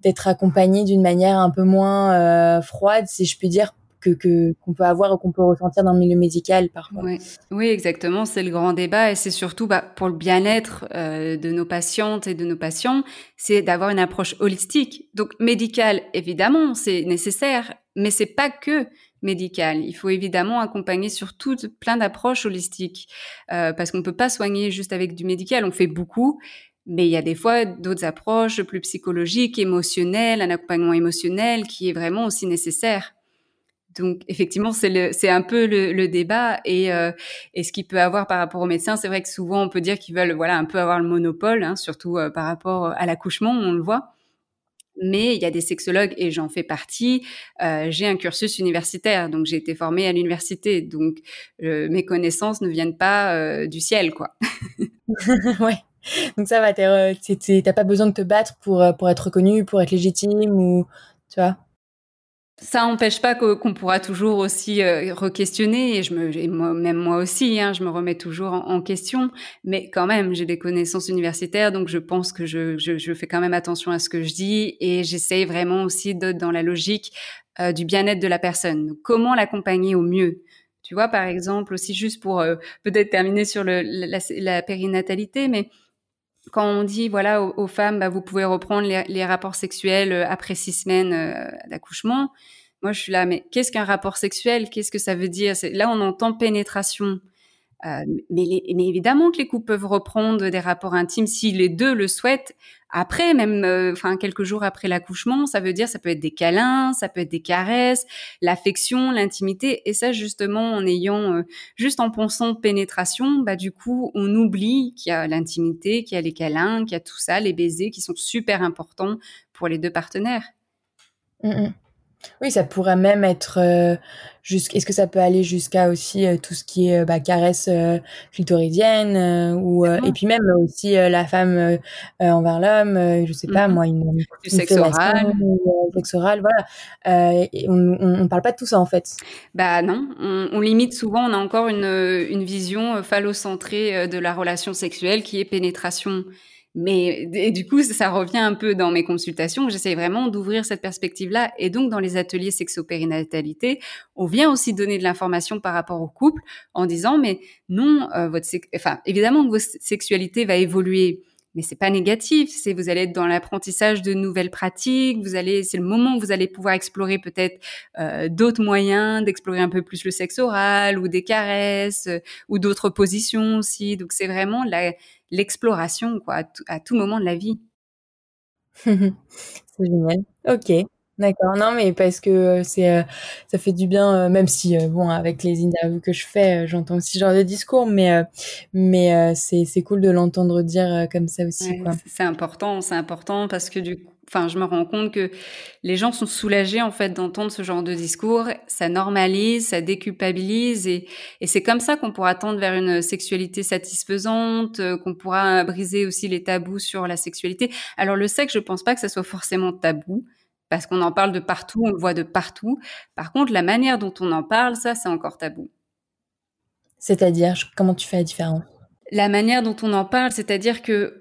d'être accompagnées d'une manière un peu moins euh, froide, si je puis dire, que qu'on peut avoir ou qu'on peut ressentir dans le milieu médical parfois. Oui, exactement, c'est le grand débat et c'est surtout bah, pour le bien-être euh, de nos patientes et de nos patients, c'est d'avoir une approche holistique. Donc médicale, évidemment, c'est nécessaire, mais c'est pas que médical. Il faut évidemment accompagner sur toutes plein d'approches holistiques euh, parce qu'on peut pas soigner juste avec du médical. On fait beaucoup, mais il y a des fois d'autres approches plus psychologiques, émotionnelles, un accompagnement émotionnel qui est vraiment aussi nécessaire. Donc effectivement, c'est c'est un peu le, débat et euh, et ce qu'il peut avoir par rapport aux médecins, c'est vrai que souvent on peut dire qu'ils veulent voilà un peu avoir le monopole, hein, surtout euh, par rapport à l'accouchement, on le voit mais il y a des sexologues et j'en fais partie. Euh, j'ai un cursus universitaire, donc j'ai été formée à l'université, donc euh, mes connaissances ne viennent pas euh, du ciel, quoi. ouais. Donc ça va, t'as pas besoin de te battre pour pour être reconnu, pour être légitime ou tu vois? Ça n'empêche pas qu'on pourra toujours aussi euh, re-questionner et je me, moi, même moi aussi, hein, je me remets toujours en, question. Mais quand même, j'ai des connaissances universitaires, donc je pense que je, je, je, fais quand même attention à ce que je dis et j'essaye vraiment aussi d'être dans la logique euh, du bien-être de la personne. comment l'accompagner au mieux? Tu vois, par exemple, aussi juste pour euh, peut-être terminer sur le, la, la périnatalité, mais quand on dit voilà aux, femmes, bah, vous pouvez reprendre les, rapports sexuels euh, après six semaines euh, d'accouchement, Moi, je suis là, mais qu'est-ce qu'un rapport sexuel? Qu'est-ce que ça veut dire? Là, on entend pénétration. Euh, mais, mais, évidemment que les couples peuvent reprendre des rapports intimes si les deux le souhaitent. Après, même, euh, enfin quelques jours après l'accouchement, ça veut dire ça peut être des câlins, ça peut être des caresses, l'affection, l'intimité. Et ça, justement, en ayant euh, juste en pensant pénétration, bah du coup, on oublie qu'il y a l'intimité, qu'il y a les câlins, qu'il y a tout ça, les baisers qui sont super importants pour les deux partenaires. Mmh oui, ça pourrait même être euh, Est-ce que ça peut aller jusqu'à aussi euh, tout ce qui est euh, bah, caresse clitoridienne ou et puis même aussi la femme envers l'homme, je sais pas mmh moi, une, du sexe oral, sexe oral, voilà. on, on, parle pas de tout ça en fait. Bah non, on, on limite souvent. On a encore une, une vision phallocentrée de la relation sexuelle qui est pénétration mais et du coup, ça revient un peu dans mes consultations. J'essaie vraiment d'ouvrir cette perspective-là. Et donc, dans les ateliers sexopérinatalité, on vient aussi donner de l'information par rapport au couple en disant, mais non, euh, votre, enfin, évidemment que votre sexualité va évoluer mais c'est pas négatif. C'est vous allez être dans l'apprentissage de nouvelles pratiques. Vous allez, c'est le moment où vous allez pouvoir explorer peut-être euh, d'autres moyens d'explorer un peu plus le sexe oral ou des caresses euh, ou d'autres positions aussi. Donc c'est vraiment la, l'exploration quoi à, tout moment de la vie. c'est génial. Ok. D'accord, non, mais parce que euh, c'est, euh, ça fait du bien, euh, même si, bon, avec les interviews que je fais, j'entends aussi ce genre de discours, mais, mais c'est, c'est cool de l'entendre dire comme ça aussi. quoi. C'est important, c'est important parce que du coup, enfin, je me rends compte que les gens sont soulagés en fait d'entendre ce genre de discours. Ça normalise, ça déculpabilise, et, et c'est comme ça qu'on pourra tendre vers une sexualité satisfaisante, qu'on pourra briser aussi les tabous sur la sexualité. Alors le sexe, je pense pas que ça soit forcément tabou parce qu'on en parle de partout, on le voit de partout. Par contre, la manière dont on en parle, ça, c'est encore tabou. C'est-à-dire, comment tu fais la différence? La manière dont on en parle, c'est-à-dire que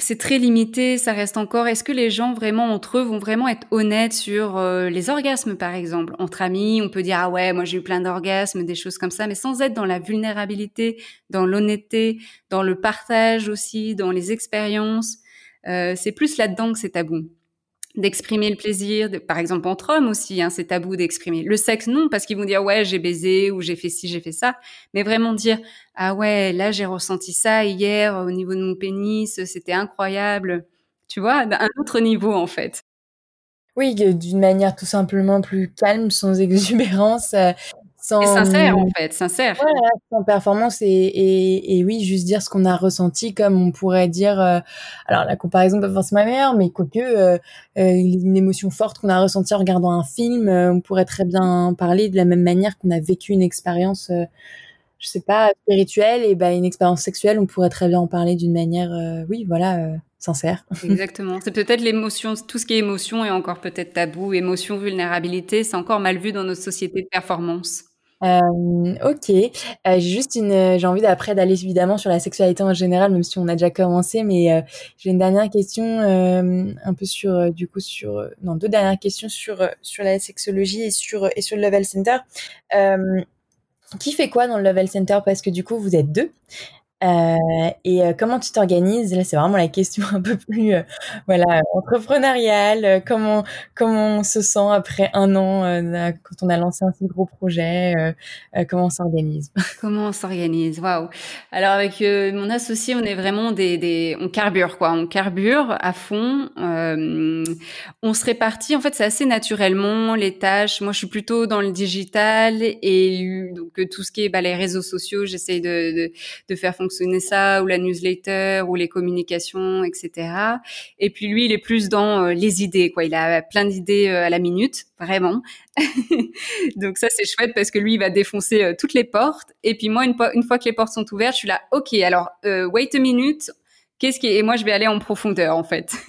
c'est très limité, ça reste encore. Est-ce que les gens vraiment entre eux vont vraiment être honnêtes sur euh, les orgasmes, par exemple? Entre amis, on peut dire ah ouais, moi j'ai eu plein d'orgasmes, des choses comme ça, mais sans être dans la vulnérabilité, dans l'honnêteté, dans le partage aussi, dans les expériences. Euh, c'est plus là-dedans que c'est tabou d'exprimer le plaisir, par exemple entre hommes aussi, hein, c'est tabou d'exprimer. Le sexe, non, parce qu'ils vont dire ouais, j'ai baisé ou j'ai fait ci, j'ai fait ça, mais vraiment dire ah ouais, là j'ai ressenti ça hier au niveau de mon pénis, c'était incroyable, tu vois, d'un autre niveau en fait. Oui, d'une manière tout simplement plus calme, sans exubérance, euh, sans... sincère en fait, sincère. Voilà, sans performance et, et, et, oui, juste dire ce qu'on a ressenti, comme on pourrait dire. Euh, alors la comparaison pas forcément meilleure, mais quoique euh, euh, une émotion forte qu'on a ressentie en regardant un film, euh, on pourrait très bien parler de la même manière qu'on a vécu une expérience, je sais pas, spirituelle et ben une expérience sexuelle, on pourrait très bien en parler d'une manière, oui, voilà. sincère. Exactement. C'est peut-être l'émotion, tout ce qui est émotion est encore peut-être tabou. Émotion, vulnérabilité, c'est encore mal vu dans notre société de performance. Euh, ok, euh, j'ai juste une, j'ai envie d'après d'aller évidemment sur la sexualité en général, même si on a déjà commencé, mais euh, j'ai une dernière question euh, un peu sur, du coup sur, non deux dernières questions sur sur la sexologie et sur et sur le Level Center. qui fait quoi dans le Level Center? Parce que du coup vous êtes deux. Euh, et euh, comment tu t'organises? Là, c'est vraiment la question un peu plus, euh, voilà, entrepreneuriale. comment comment on se sent après un an quand on a lancé un si gros projet Comment on s'organise? Comment on s'organise? Waouh Alors avec mon associé, on est vraiment des, des, on carbure quoi, on carbure à fond. on se répartit. En fait, c'est assez naturellement les tâches. Moi, je suis plutôt dans le digital et donc tout ce qui est bah, les réseaux sociaux, j'essaye de, de, de faire fonctionner fonctionner ça, ou la newsletter, ou les communications, etc. Et puis lui, il est plus dans euh, les idées, quoi. Il a plein d'idées euh, à la minute, vraiment. Donc ça, c'est chouette parce que lui, il va défoncer euh, toutes les portes. Et puis moi, une, une, fois que les portes sont ouvertes, je suis là, ok, alors wait a minute. Qu'est-ce qui. Et moi, je vais aller en profondeur, en fait.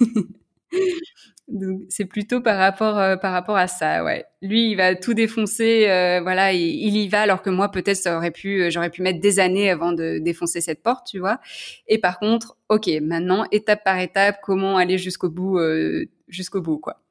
Donc c'est plutôt par rapport euh, par rapport à ça, ouais. Lui, il va tout défoncer, euh, voilà, il, y va alors que moi peut-être ça aurait pu, euh, j'aurais pu mettre des années avant de défoncer cette porte, tu vois. Et par contre, ok, maintenant étape par étape, comment aller jusqu'au bout, jusqu'au bout, quoi.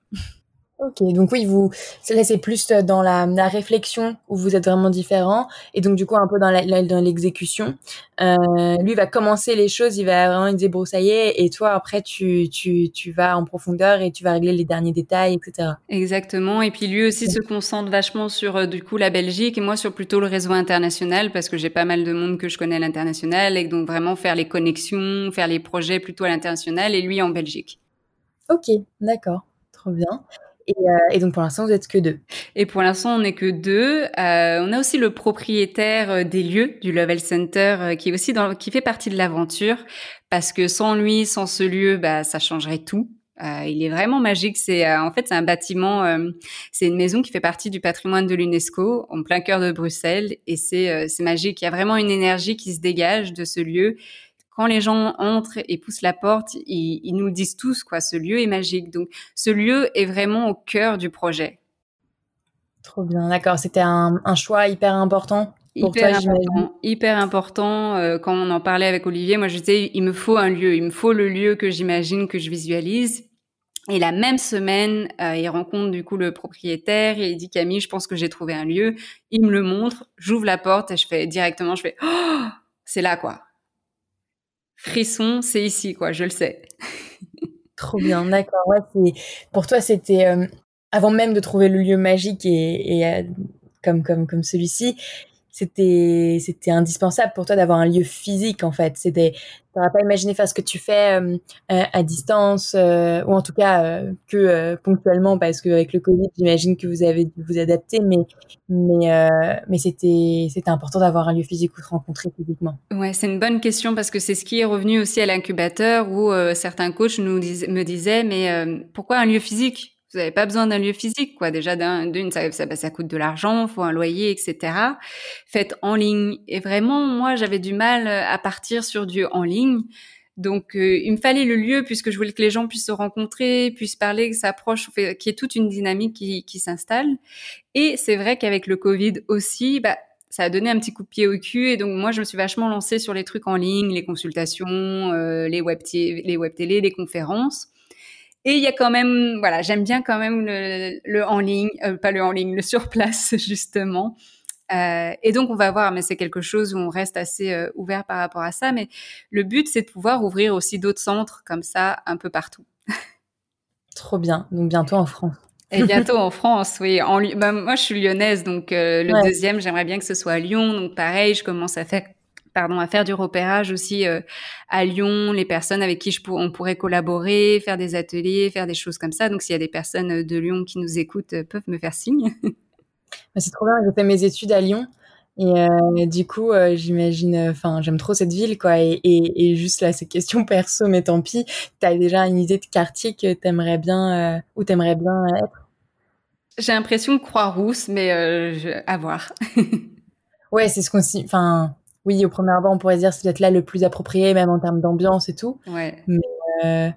Ok, donc oui, vous, là c'est plus dans la, la, réflexion où vous êtes vraiment différents, et donc du coup un peu dans la, dans l'exécution. Euh, lui va commencer les choses, il va vraiment se débroussailler, et toi après tu, tu, tu vas en profondeur et tu vas régler les derniers détails, etc. Exactement, et puis lui aussi se concentre vachement sur euh, du coup la Belgique et moi sur plutôt le réseau international parce que j'ai pas mal de monde que je connais à l'international et donc vraiment faire les connexions, faire les projets plutôt à l'international et lui en Belgique. Ok, d'accord, trop bien. Euh, et, donc pour l'instant, vous êtes que deux. Et pour l'instant, on n'est que deux. Euh, on a aussi le propriétaire euh, des lieux du Level Center qui est aussi qui fait partie de l'aventure parce que sans lui, sans ce lieu, bah ça changerait tout. Il est vraiment magique. C'est en fait c'est un bâtiment, c'est une maison qui fait partie du patrimoine de l'UNESCO en plein cœur de Bruxelles et c'est c'est magique. Il y a vraiment une énergie qui se dégage de ce lieu quand les gens entrent et poussent la porte, ils, nous disent tous, quoi. Ce lieu est magique. Donc, ce lieu est vraiment au cœur du projet. Trop bien, d'accord. C'était un, choix hyper important pour hyper important, hyper important. Euh, quand on en parlait avec Olivier, moi je disais, il me faut un lieu, il me faut le lieu que j'imagine, que je visualise. Et la même semaine, euh, il rencontre du coup le propriétaire et il dit Camille, je pense que j'ai trouvé un lieu. Il me le montre, j'ouvre la porte et je fais directement, je fais, oh, c'est là quoi frisson, c'est ici, quoi, je le sais. Trop bien, d'accord. Pour toi, c'était euh, avant même de trouver le lieu magique et, euh, comme celui-ci, c'était c'était indispensable pour toi d'avoir un lieu physique en fait. C'était t'aurais pas imaginé faire ce que tu fais euh, à distance euh, ou en tout cas euh, que ponctuellement parce qu'avec le Covid, j'imagine que vous avez dû vous adapter, mais mais mais c'était c'était important d'avoir un lieu physique où se rencontrer physiquement. Ouais, c'est une bonne question parce que c'est ce qui est revenu aussi à l'incubateur où certains coachs nous me disaient mais pourquoi un lieu physique? Vous n'avez pas besoin d'un lieu physique, quoi. Déjà, d'une, ça, ça, ça, coûte de l'argent, faut un loyer, etc. Faites en ligne. Et vraiment, moi, j'avais du mal euh, à partir sur du en ligne. Donc, euh, il me fallait le lieu puisque je voulais que les gens puissent se rencontrer, puissent parler, que ça approche, qu'il y ait toute une dynamique qui, qui s'installe. Et c'est vrai qu'avec le Covid aussi, bah, ça a donné un petit coup de pied au cul. Et donc, moi, je me suis vachement lancée sur les trucs en ligne, les consultations, euh, les web, les web télé, les conférences. Et il y a quand même, voilà, j'aime bien quand même le, en ligne, euh, pas le en ligne, le sur place justement. Euh, et donc on va voir, mais c'est quelque chose où on reste assez euh, ouvert par rapport à ça. Mais le but, c'est de pouvoir ouvrir aussi d'autres centres comme ça un peu partout. Trop bien. Donc bientôt en France. Et bientôt en France, oui. En, bah, moi, je suis lyonnaise, donc le deuxième, j'aimerais bien que ce soit à Lyon. Donc pareil, je commence à faire pardon, à faire du repérage aussi euh, à Lyon, les personnes avec qui je on pourrait collaborer, faire des ateliers, faire des choses comme ça. Donc, s'il y a des personnes euh, de Lyon qui nous écoutent, euh, peuvent me faire signe. Bah, c'est trop bien. J'ai fait mes études à Lyon. Et du coup, j'imagine, enfin, j'aime trop cette ville, quoi. Et, et, juste là, ces questions perso, mais tant pis. T'as déjà une idée de quartier que t'aimerais bien, où t'aimerais bien être? J'ai l'impression de Croix-Rousse, mais à voir. ouais, c'est ce qu'on, enfin, oui, au premier abord, on pourrait dire c'est peut-être là le plus approprié, même en termes d'ambiance et tout. Ouais. Mais euh,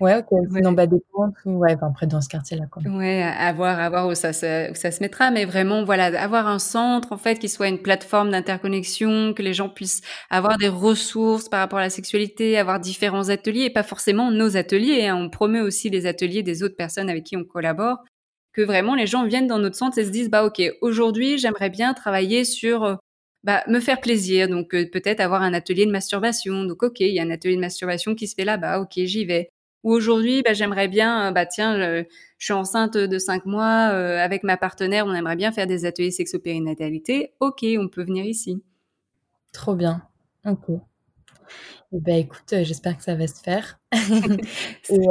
ouais, ok. Ouais. Non, bah, des ouais, enfin, après dans ce quartier-là, quoi. Ouais, à voir, à voir où ça, se, où ça se mettra, mais vraiment, voilà, avoir un centre, en fait, qui soit une plateforme d'interconnexion, que les gens puissent avoir des ressources par rapport à la sexualité, avoir différents ateliers, et pas forcément nos ateliers. Hein. On promeut aussi les ateliers des autres personnes avec qui on collabore que vraiment les gens viennent dans notre centre et se disent bah ok aujourd'hui j'aimerais bien travailler sur euh, bah, me faire plaisir. Donc euh, peut-être avoir un atelier de masturbation. Donc ok, il y a un atelier de masturbation qui se fait là-bas. Ok, j'y vais. Ou aujourd'hui, bah, j'aimerais bien, euh, bah tiens, je, suis enceinte de cinq mois euh, avec ma partenaire, on aimerait bien faire des ateliers sexo-périnatalité. Ok, on peut venir ici. Trop bien. Ok. Eh ben écoute, j'espère que ça va se faire. et,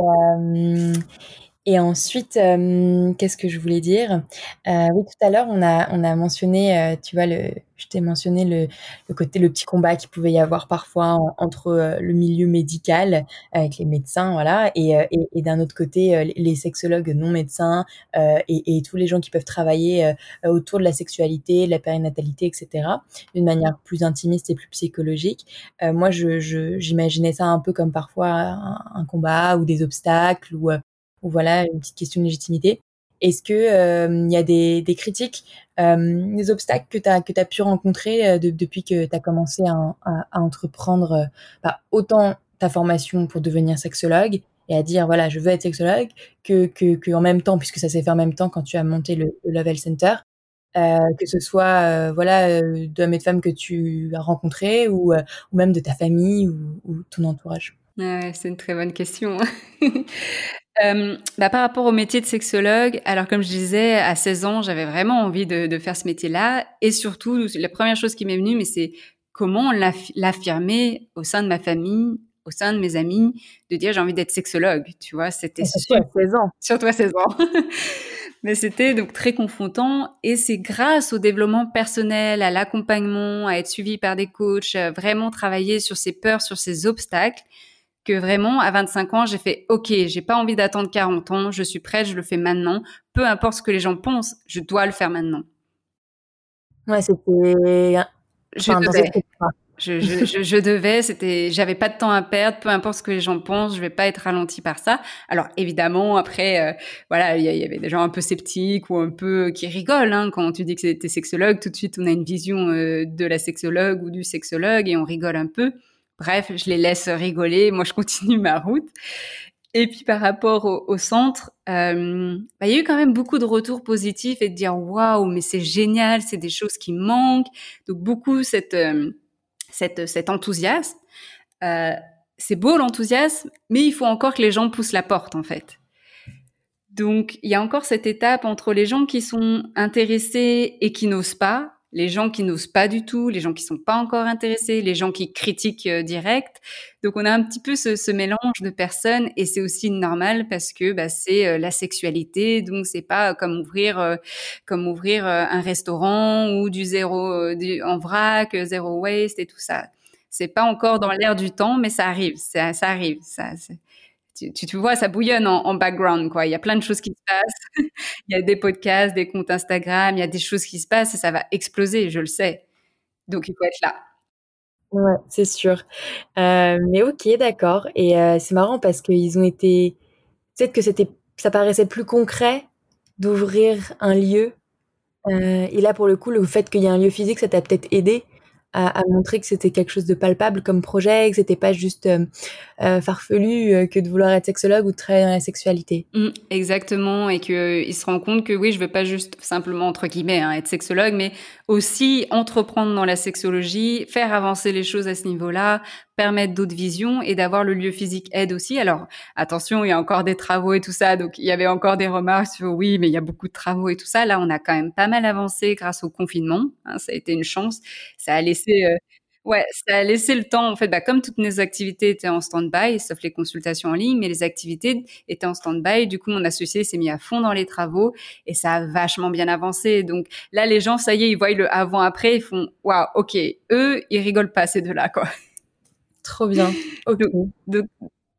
et ensuite, euh, qu'est-ce que je voulais dire? Euh, Oui, tout à l'heure, on a, on a mentionné, euh, tu vois, le, je t'ai mentionné le, le, côté, le petit combat qu'il pouvait y avoir parfois entre le milieu médical avec les médecins, voilà, et, et, d'un autre côté, les sexologues non médecins et, et, tous les gens qui peuvent travailler autour de la sexualité, de la périnatalité, etc., d'une manière plus intimiste et plus psychologique. moi, je, je, j'imaginais ça un peu comme parfois un, un combat ou des obstacles ou ou voilà une petite question de légitimité. Est-ce que euh, il y a des, critiques, euh, des obstacles que tu as que as pu rencontrer euh, depuis que tu as commencé à, entreprendre bah, autant ta formation pour devenir sexologue et à dire voilà je veux être sexologue que en même temps puisque ça s'est fait en même temps quand tu as monté le, Level Center que ce soit voilà euh, d'hommes et de femmes que tu as rencontrés ou, même de ta famille ou, ton entourage? Ouais, c'est une très bonne question Euh, bah, par rapport au métier de sexologue, alors comme je disais, à 16 ans, j'avais vraiment envie de, de faire ce métier-là. Et surtout, la première chose qui m'est venue, mais c'est comment l'affirmer au sein de ma famille, au sein de mes amis, de dire j'ai envie d'être sexologue. Tu vois, c'était surtout à 16 ans. Surtout à 16 ans. mais c'était donc très confrontant. Et c'est grâce au développement personnel, à l'accompagnement, à être suivi par des coachs, vraiment travailler sur ses peurs, sur ses obstacles, que vraiment, à 25 ans, j'ai fait, OK, j'ai pas envie d'attendre 40 ans, je suis prête, je le fais maintenant. Peu importe ce que les gens pensent, je dois le faire maintenant. Ouais, c'était. Je devais. Je, je, je, devais, c'était, j'avais pas de temps à perdre, peu importe ce que les gens pensent, je vais pas être ralenti par ça. Alors évidemment, après, euh, voilà, il y, avait des gens un peu sceptiques ou un peu qui rigolent hein, quand tu dis que c'était sexologue. Tout de suite, on a une vision euh, de la sexologue ou du sexologue et on rigole un peu. Bref, je les laisse rigoler. Moi, je continue ma route. Et puis par rapport au, centre, euh, bah, il y a eu quand même beaucoup de retours positifs et de dire waouh, mais c'est génial, c'est des choses qui manquent. Donc beaucoup cette euh, cette cet enthousiasme. Euh, c'est beau l'enthousiasme, mais il faut encore que les gens poussent la porte en fait. Donc il y a encore cette étape entre les gens qui sont intéressés et qui n'osent pas, les gens qui n'osent pas du tout, les gens qui sont pas encore intéressés, les gens qui critiquent euh, direct. Donc on a un petit peu ce, mélange de personnes et c'est aussi normal parce que bah, c'est euh, la sexualité, donc c'est pas comme ouvrir euh, comme ouvrir un restaurant ou du zéro du, en vrac, zéro waste et tout ça. C'est pas encore dans l'air du temps, mais ça arrive, ça, ça arrive. Ça, tu, tu, vois, ça bouillonne en, en, background, quoi. Il y a plein de choses qui se passent. il y a des podcasts, des comptes Instagram, il y a des choses qui se passent et ça va exploser, je le sais. Donc, il faut être là. Ouais, c'est sûr. Euh, mais ok, d'accord. Et euh, c'est marrant parce qu'ils ont été. Peut-être que c'était, ça paraissait plus concret d'ouvrir un lieu. Euh, et là, pour le coup, le fait qu'il y ait un lieu physique, ça t'a peut-être aidé à, montrer que c'était quelque chose de palpable comme projet, que c'était pas juste euh, euh, farfelu euh, que de vouloir être sexologue ou de travailler dans la sexualité. Mmh, exactement, et qu'il se rend compte que oui, je veux pas juste simplement entre guillemets hein, être sexologue, mais aussi entreprendre dans la sexologie, faire avancer les choses à ce niveau-là, permettre d'autres visions et d'avoir le lieu physique aide aussi. Alors attention, il y a encore des travaux et tout ça, donc il y avait encore des remarques sur oui, mais il y a beaucoup de travaux et tout ça. Là, on a quand même pas mal avancé grâce au confinement. Hein, ça a été une chance. Ça a laissé euh, Ouais, ça a laissé le temps, en fait, bah, comme toutes nos activités étaient en stand-by, sauf les consultations en ligne, mais les activités étaient en stand-by. Du coup, mon associé s'est mis à fond dans les travaux et ça a vachement bien avancé. Donc là, les gens, ça y est, ils voient le avant-après, ils font, waouh, ok, eux, ils rigolent pas ces deux-là, quoi. Trop bien.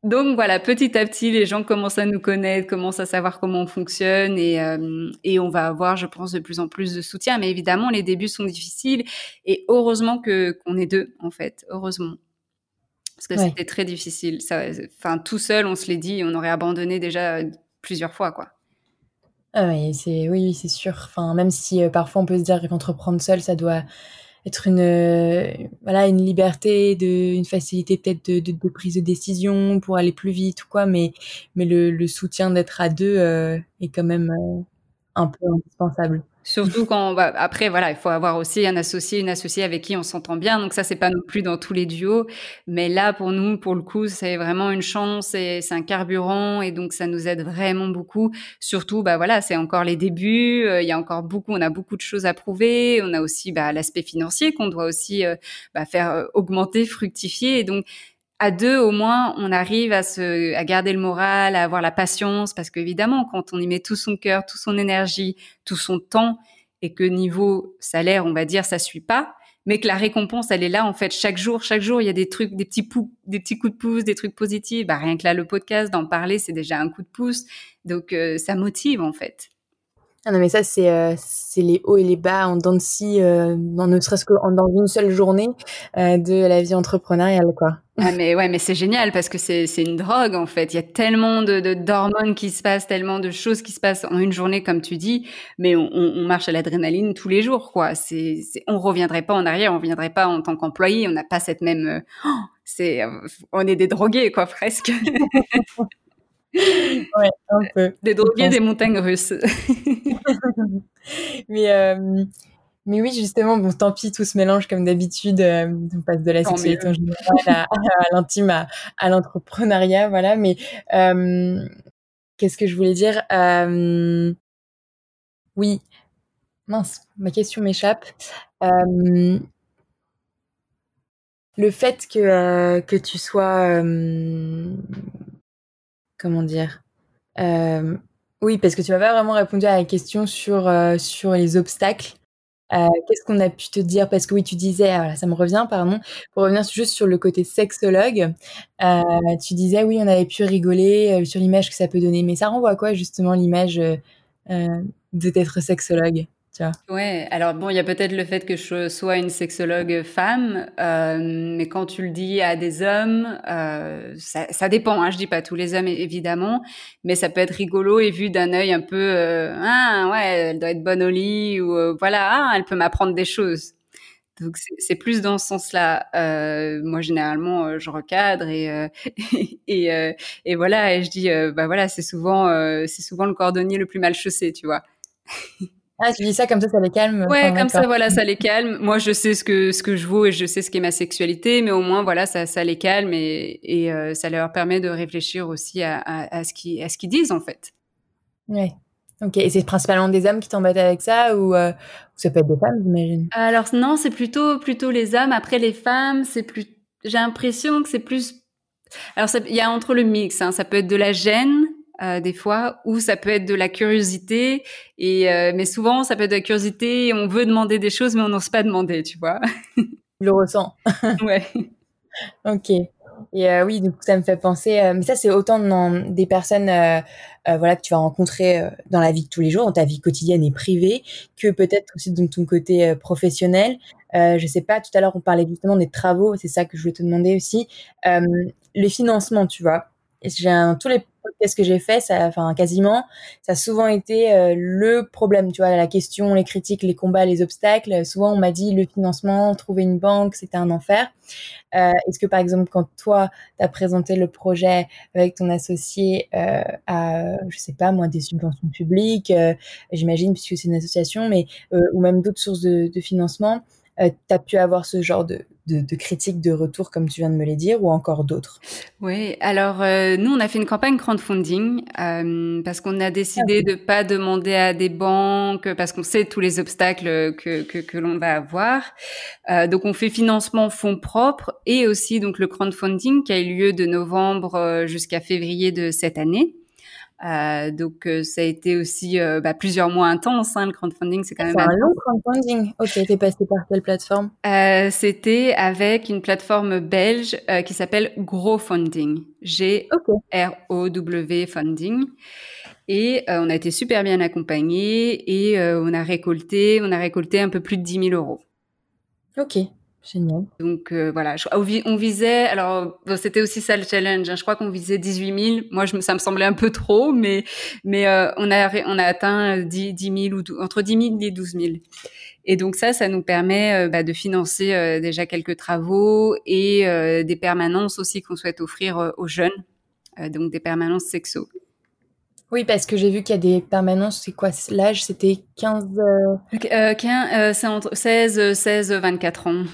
Donc, voilà, petit à petit, les gens commencent à nous connaître, commencent à savoir comment on fonctionne et, euh, et on va avoir, je pense, de plus en plus de soutien. Mais évidemment, les débuts sont difficiles et heureusement que qu'on est deux, en fait, heureusement. Parce que c'était très difficile. Enfin, tout seul, on se l'est dit, on aurait abandonné déjà plusieurs fois, quoi. Ah oui, c'est oui, c'est sûr. Enfin, même si euh, parfois on peut se dire qu'entreprendre seul, ça doit être une euh, voilà une liberté de une facilité peut-être de, prise de décision pour aller plus vite ou quoi mais mais le, le soutien d'être à deux euh, est quand même euh, un peu indispensable Surtout quand, bah, après, voilà, il faut avoir aussi un associé, une associée avec qui on s'entend bien. Donc ça, c'est pas non plus dans tous les duos. Mais là, pour nous, pour le coup, c'est vraiment une chance et c'est un carburant. Et donc, ça nous aide vraiment beaucoup. Surtout, bah voilà, c'est encore les débuts. Euh, il y a encore beaucoup, on a beaucoup de choses à prouver. On a aussi, bah, l'aspect financier qu'on doit aussi euh, bah, faire euh, augmenter, fructifier. Et donc, à deux au moins, on arrive à se, à garder le moral, à avoir la patience, parce qu'évidemment, quand on y met tout son cœur, toute son énergie, tout son temps, et que niveau salaire, on va dire, ça suit pas, mais que la récompense, elle est là en fait chaque jour. Chaque jour, il y a des trucs, des petits pou des petits coups de pouce, des trucs positifs. Bah rien que là, le podcast, d'en parler, c'est déjà un coup de pouce. Donc euh, ça motive en fait. Ah non mais ça c'est euh, les hauts et les bas en dents de scie, euh, dans ne serait-ce que dans une seule journée euh, de la vie entrepreneuriale quoi. Ah mais ouais mais c'est génial parce que c'est une drogue en fait. Il y a tellement de d'hormones qui se passent, tellement de choses qui se passent en une journée comme tu dis. Mais on, on marche à l'adrénaline tous les jours quoi. C'est on reviendrait pas en arrière, on reviendrait pas en tant qu'employé. On n'a pas cette même. Oh, c'est on est des drogués quoi presque. ouais, un peu. Des drogués des montagnes russes. mais, euh, mais oui, justement, bon, tant pis, tout se mélange comme d'habitude. Euh, on passe de la sexualité en général à, l'intime, à, l'entrepreneuriat, voilà. Mais euh, qu'est-ce que je voulais dire Oui, mince, ma question m'échappe. le fait que, que tu sois comment dire euh, Oui, parce que tu m'as pas vraiment répondu à la question sur, euh, les obstacles. Euh, qu'est-ce qu'on a pu te dire? Parce que oui, tu disais, ah, ça me revient, pardon, pour revenir juste sur le côté sexologue, tu disais, oui, on avait pu rigoler sur l'image que ça peut donner, mais ça renvoie à quoi justement l'image de d'être sexologue? Ouais, alors bon, il y a peut-être le fait que je sois une sexologue femme, euh, mais quand tu le dis à des hommes, euh, ça, dépend. Hein, je dis pas tous les hommes évidemment, mais ça peut être rigolo et vu d'un œil un peu ah ouais, elle doit être bonne au lit ou voilà, ah, elle peut m'apprendre des choses. Donc c'est plus dans ce sens-là. Moi généralement je recadre et et, et voilà et je dis bah voilà c'est souvent c'est souvent le cordonnier le plus mal chaussé, tu vois. Ah, tu dis ça comme ça, ça les calme. Ouais, comme ça, voilà, ça les calme. Moi, je sais ce que ce que je vaux et je sais ce qu'est ma sexualité, mais au moins, voilà, ça, ça les calme et, et euh, ça leur permet de réfléchir aussi à, à, ce qu'ils à ce qu'ils disent en fait. Ouais. Ok. Et c'est principalement des hommes qui t'embêtent avec ça ou euh, ça peut être des femmes, j'imagine? Alors non, c'est plutôt plutôt les hommes. Après les femmes, c'est plus. J'ai l'impression que c'est plus. Alors il y a entre le mix. Hein, ça peut être de la gêne euh, des fois, ou ça peut être de la curiosité. Et euh, mais souvent, ça peut être de la curiosité. on veut demander des choses, mais on n'ose pas demander, tu vois. Je le ressens. ouais. ok. Et euh, oui, donc ça me fait penser. mais ça, c'est autant dans des personnes, voilà, que tu vas rencontrer dans la vie de tous les jours, dans ta vie quotidienne et privée, que peut-être aussi dans ton côté professionnel. je sais pas. Tout à l'heure, on parlait justement des travaux. C'est ça que je voulais te demander aussi. le financement, tu vois. J'ai tous les qu'est-ce que j'ai fait, ça, enfin quasiment, ça a souvent été euh, le problème, tu vois, la question, les critiques, les combats, les obstacles. Souvent, on m'a dit le financement, trouver une banque, c'était un enfer. Euh, Est-ce que par exemple, quand toi, tu as présenté le projet avec ton associé euh, à, je sais pas moi, des subventions publiques, euh, j'imagine puisque c'est une association, mais euh, ou même d'autres sources de, de financement, tu as pu avoir ce genre de, de, critiques, de retours, comme tu viens de me les dire, ou encore d'autres? Oui, alors euh, nous, on a fait une campagne crowdfunding euh, parce qu'on a décidé ah de pas demander à des banques, parce qu'on sait tous les obstacles que, que, que l'on va avoir. Euh, donc, on fait financement fonds propres et aussi donc le crowdfunding qui a eu lieu de novembre euh, jusqu'à février de cette année. Euh, donc euh, ça a été aussi euh, bah, plusieurs mois intenses. Hein, le crowdfunding, c'est quand même un long crowdfunding. Ok, t'es passé par quelle plateforme? C'était avec une plateforme belge qui s'appelle GrowFunding. G-R-O-W Funding. Et on a été super bien accompagnés et on a récolté, on a récolté un peu plus de 10 000 euros. Ok. Génial. Donc euh, voilà, on visait, alors c'était aussi ça le challenge. Hein. je crois qu'on visait 18 000. Moi, je, ça me semblait un peu trop, mais mais euh, on a on a atteint 10, 10 000 ou entre 10 000 et 12 000. Et donc ça, ça nous permet euh, bah, de financer déjà quelques travaux et des permanences aussi qu'on souhaite offrir aux jeunes, donc des permanences sexo. Oui, parce que j'ai vu qu'il y a des permanences, c'est quoi l'âge C'était 15... Euh... 15 c'est entre 16, 16, 24 ans.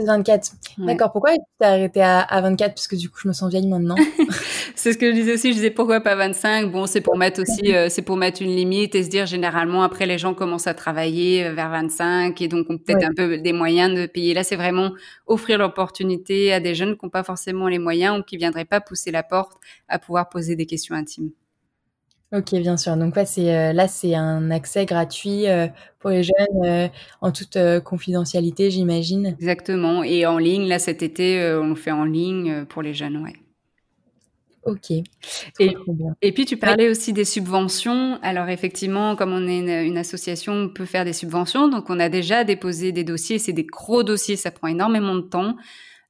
24. D'accord. Pourquoi tu t'es arrêté à, à, 24 Parce que du coup, je me sens vieille maintenant. c'est ce que je disais aussi. Je disais pourquoi pas 25 Bon, c'est pour mettre aussi, euh, c'est pour mettre une limite et se dire généralement après les gens commencent à travailler euh, vers 25 et donc ont peut-être un peu des moyens de payer. Là, c'est vraiment offrir l'opportunité à des jeunes qui n'ont pas forcément les moyens ou qui viendraient pas pousser la porte à pouvoir poser des questions intimes. Ok, bien sûr. Donc ouais, c'est euh, là c'est un accès gratuit euh, pour les jeunes euh, en toute confidentialité, j'imagine. Exactement. Et en ligne, là cet été, on le fait en ligne pour les jeunes, ouais. Ok. et, et, puis tu parlais aussi des subventions. Alors effectivement, comme on est une, une, association, on peut faire des subventions. Donc on a déjà déposé des dossiers. C'est des gros dossiers, ça prend énormément de temps.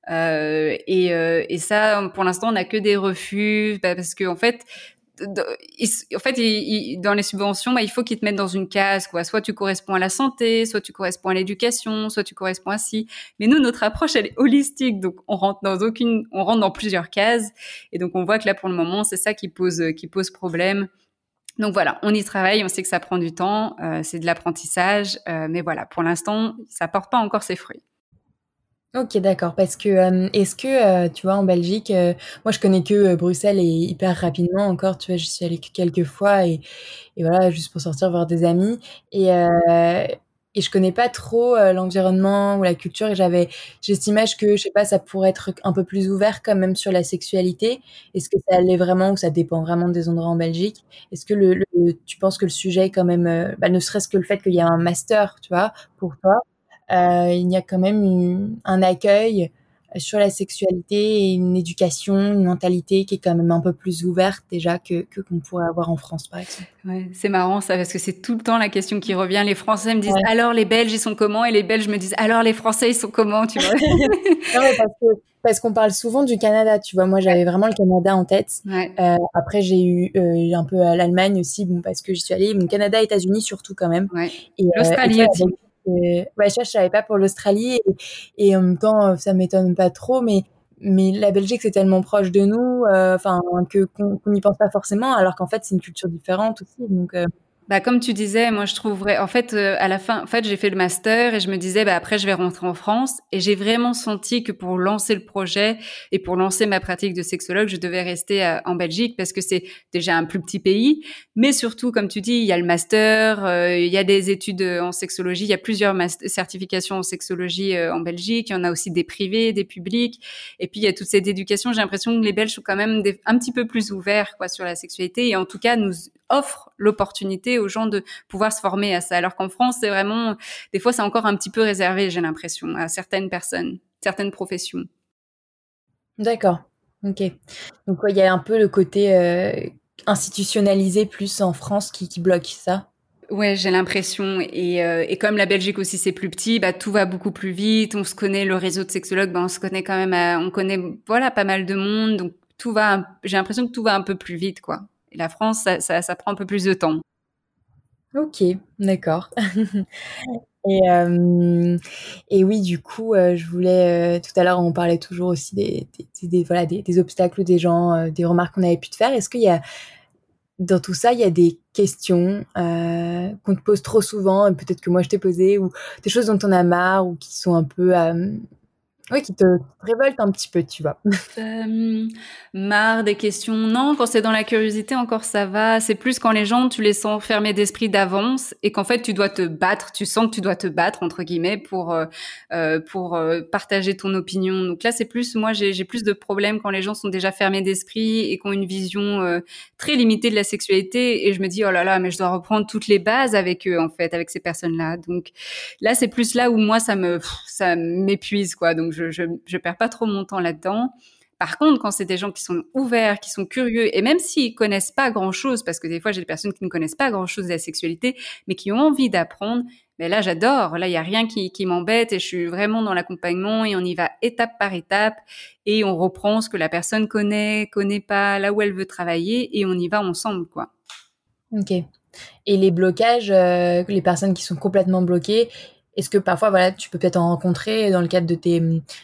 et, et ça, pour l'instant, on n'a que des refus bah, parce que en fait, en fait, dans les subventions, bah, il faut qu'ils te mettent dans une case, quoi. Soit tu corresponds à la santé, soit tu corresponds à l'éducation, soit tu corresponds à ci. Mais nous, notre approche, elle est holistique, donc on rentre dans aucune, on rentre dans plusieurs cases, et donc on voit que là, pour le moment, c'est ça qui pose, qui pose problème. Donc voilà, on y travaille, on sait que ça prend du temps, euh, c'est de l'apprentissage, euh, mais voilà, pour l'instant, ça porte pas encore ses fruits. Ok, d'accord. Parce que euh, est-ce que euh, tu vois en Belgique, euh, moi je connais que Bruxelles et hyper rapidement encore. Tu vois, je suis allée quelques fois et, et voilà juste pour sortir voir des amis et et je connais pas trop l'environnement ou la culture et j'avais j'ai que je sais pas ça pourrait être un peu plus ouvert quand même sur la sexualité. Est-ce que ça l'est vraiment ou ça dépend vraiment des endroits en Belgique? Est-ce que le, tu penses que le sujet est quand même bah, ne serait-ce que le fait qu'il y a un master, tu vois, pour toi? euh, il y a quand même un accueil sur la sexualité et une éducation, une mentalité qui est quand même un peu plus ouverte déjà que qu'on pourrait avoir en France par exemple. Ouais, c'est marrant ça parce que c'est tout le temps la question qui revient. Les Français me disent alors les Belges ils sont comment? Et les Belges me disent alors les Français ils sont comment? Tu vois non, parce qu'on parle souvent du Canada, tu vois. Moi, j'avais vraiment le Canada en tête. Euh, après, j'ai eu euh, un peu l'Allemagne aussi, bon, parce que j'y suis allée. Mon Canada, États-Unis surtout quand même. Ouais. Et, euh, L'Australie aussi ouais, je, je savais pas pour l'Australie et, en même temps, ça m'étonne pas trop, mais mais la Belgique c'est tellement proche de nous, euh, enfin que qu'on n'y pense pas forcément, alors qu'en fait c'est une culture différente aussi, donc. Euh, bah, comme tu disais, moi je trouverais, en fait, euh, à la fin, en fait, j'ai fait le master et je me disais, bah, après je vais rentrer en France et j'ai vraiment senti que pour lancer le projet et pour lancer ma pratique de sexologue, je devais rester euh, en Belgique parce que c'est déjà un plus petit pays, mais surtout, comme tu dis, il y a le master, euh, il y a des études en sexologie, il y a plusieurs certifications en sexologie en Belgique, il y en a aussi des privés, des publics, et puis il y a toute cette éducation. J'ai l'impression que les Belges sont quand même un petit peu plus ouverts, quoi, sur la sexualité. Et en tout cas nous offrent l'opportunité aux gens de pouvoir se former à ça. Alors qu'en France, c'est vraiment, des fois, c'est encore un petit peu réservé, j'ai l'impression, à certaines personnes, certaines professions. D'accord. Ok. Donc, il y a un peu le côté euh, institutionnalisé plus en France qui, bloque ça? Ouais, j'ai l'impression. Et, euh, et, comme la Belgique aussi c'est plus petit, bah tout va beaucoup plus vite. On se connaît le réseau de sexologues, bah, on se connaît quand même, on connaît voilà pas mal de monde. Donc tout va, j'ai l'impression que tout va un peu plus vite quoi. La France, ça, prend un peu plus de temps. Ok, d'accord. Et, euh, et oui, du coup, euh, je voulais, euh, tout à l'heure, on parlait toujours aussi des, des, voilà, des, obstacles des gens, des remarques qu'on avait pu te faire. Est-ce qu'il y a, dans tout ça, il y a des questions qu'on te pose trop souvent, et peut-être que moi je t'ai posé, ou des choses dont on a marre, ou qui sont un peu oui, qui te révolte un petit peu, tu vois. Euh, marre des questions. Non, quand c'est dans la curiosité, encore ça va. C'est plus quand les gens, tu les sens fermés d'esprit d'avance et qu'en fait, tu dois te battre. Tu sens que tu dois te battre, entre guillemets, pour, euh, euh pour euh, partager ton opinion. Donc là, c'est plus, moi, j'ai plus de problèmes quand les gens sont déjà fermés d'esprit et ont une vision très limitée de la sexualité. Et je me dis, oh là là, mais je dois reprendre toutes les bases avec eux, en fait, avec ces personnes-là. Donc là, c'est plus là où moi, ça me, ça m'épuise, quoi. Donc je, je, je perds pas trop mon temps là-dedans. Par contre, quand c'est des gens qui sont ouverts, qui sont curieux, et même s'ils connaissent pas grand-chose, parce que des fois j'ai des personnes qui ne connaissent pas grand-chose de la sexualité, mais qui ont envie d'apprendre, mais là j'adore. Là il y a rien qui, m'embête et je suis vraiment dans l'accompagnement et on y va étape par étape et on reprend ce que la personne connaît, connaît pas, là où elle veut travailler et on y va ensemble quoi. Ok. Et les blocages, euh, les personnes qui sont complètement bloquées, est-ce que parfois, voilà, tu peux peut-être en rencontrer dans le cadre de tes,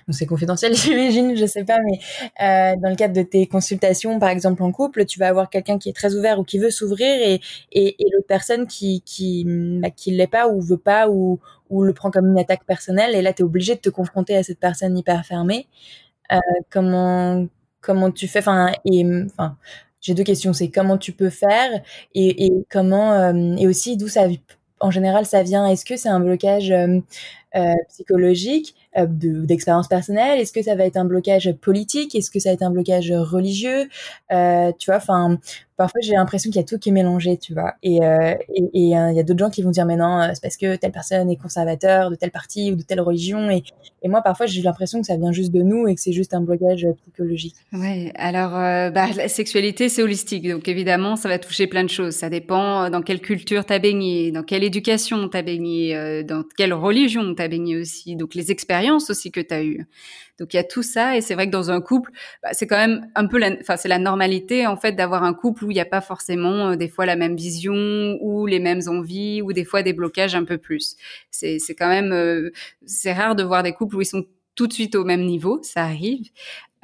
c'est confidentiel, j'imagine, je sais pas, mais euh, dans le cadre de tes consultations, par exemple en couple, tu vas avoir quelqu'un qui est très ouvert ou qui veut s'ouvrir et, et, et l'autre personne qui qui bah, qui l'est pas ou veut pas ou ou le prend comme une attaque personnelle et là tu es obligé de te confronter à cette personne hyper fermée. Euh, comment comment tu fais, enfin et enfin j'ai deux questions, c'est comment tu peux faire et, et comment euh, et aussi d'où ça en général ça vient Est-ce que c'est un blocage euh, euh, psychologique, euh, d'expérience personnelle? Est-ce que ça va être un blocage politique? Est-ce que ça va être un blocage religieux? Tu vois, enfin, parfois j'ai l'impression qu'il y a tout qui est mélangé, tu vois. Et euh, il y a d'autres gens qui vont dire mais non, c'est parce que telle personne est conservateur de telle partie ou de telle religion. Et, moi parfois j'ai l'impression que ça vient juste de nous et que c'est juste un blocage psychologique. Ouais. Alors bah, la sexualité c'est holistique, donc évidemment ça va toucher plein de choses. Ça dépend dans quelle culture t'as baigné, dans quelle éducation t'as baigné, dans quelle religion tu as baigné aussi, donc les expériences aussi que tu as eues. Donc il y a tout ça et c'est vrai que dans un couple, bah, c'est quand même un peu, enfin c'est la normalité en fait d'avoir un couple où il n'y a pas forcément euh, des fois la même vision ou les mêmes envies ou des fois des blocages un peu plus. C'est quand même euh, c'est rare de voir des couples où ils sont tout de suite au même niveau, ça arrive.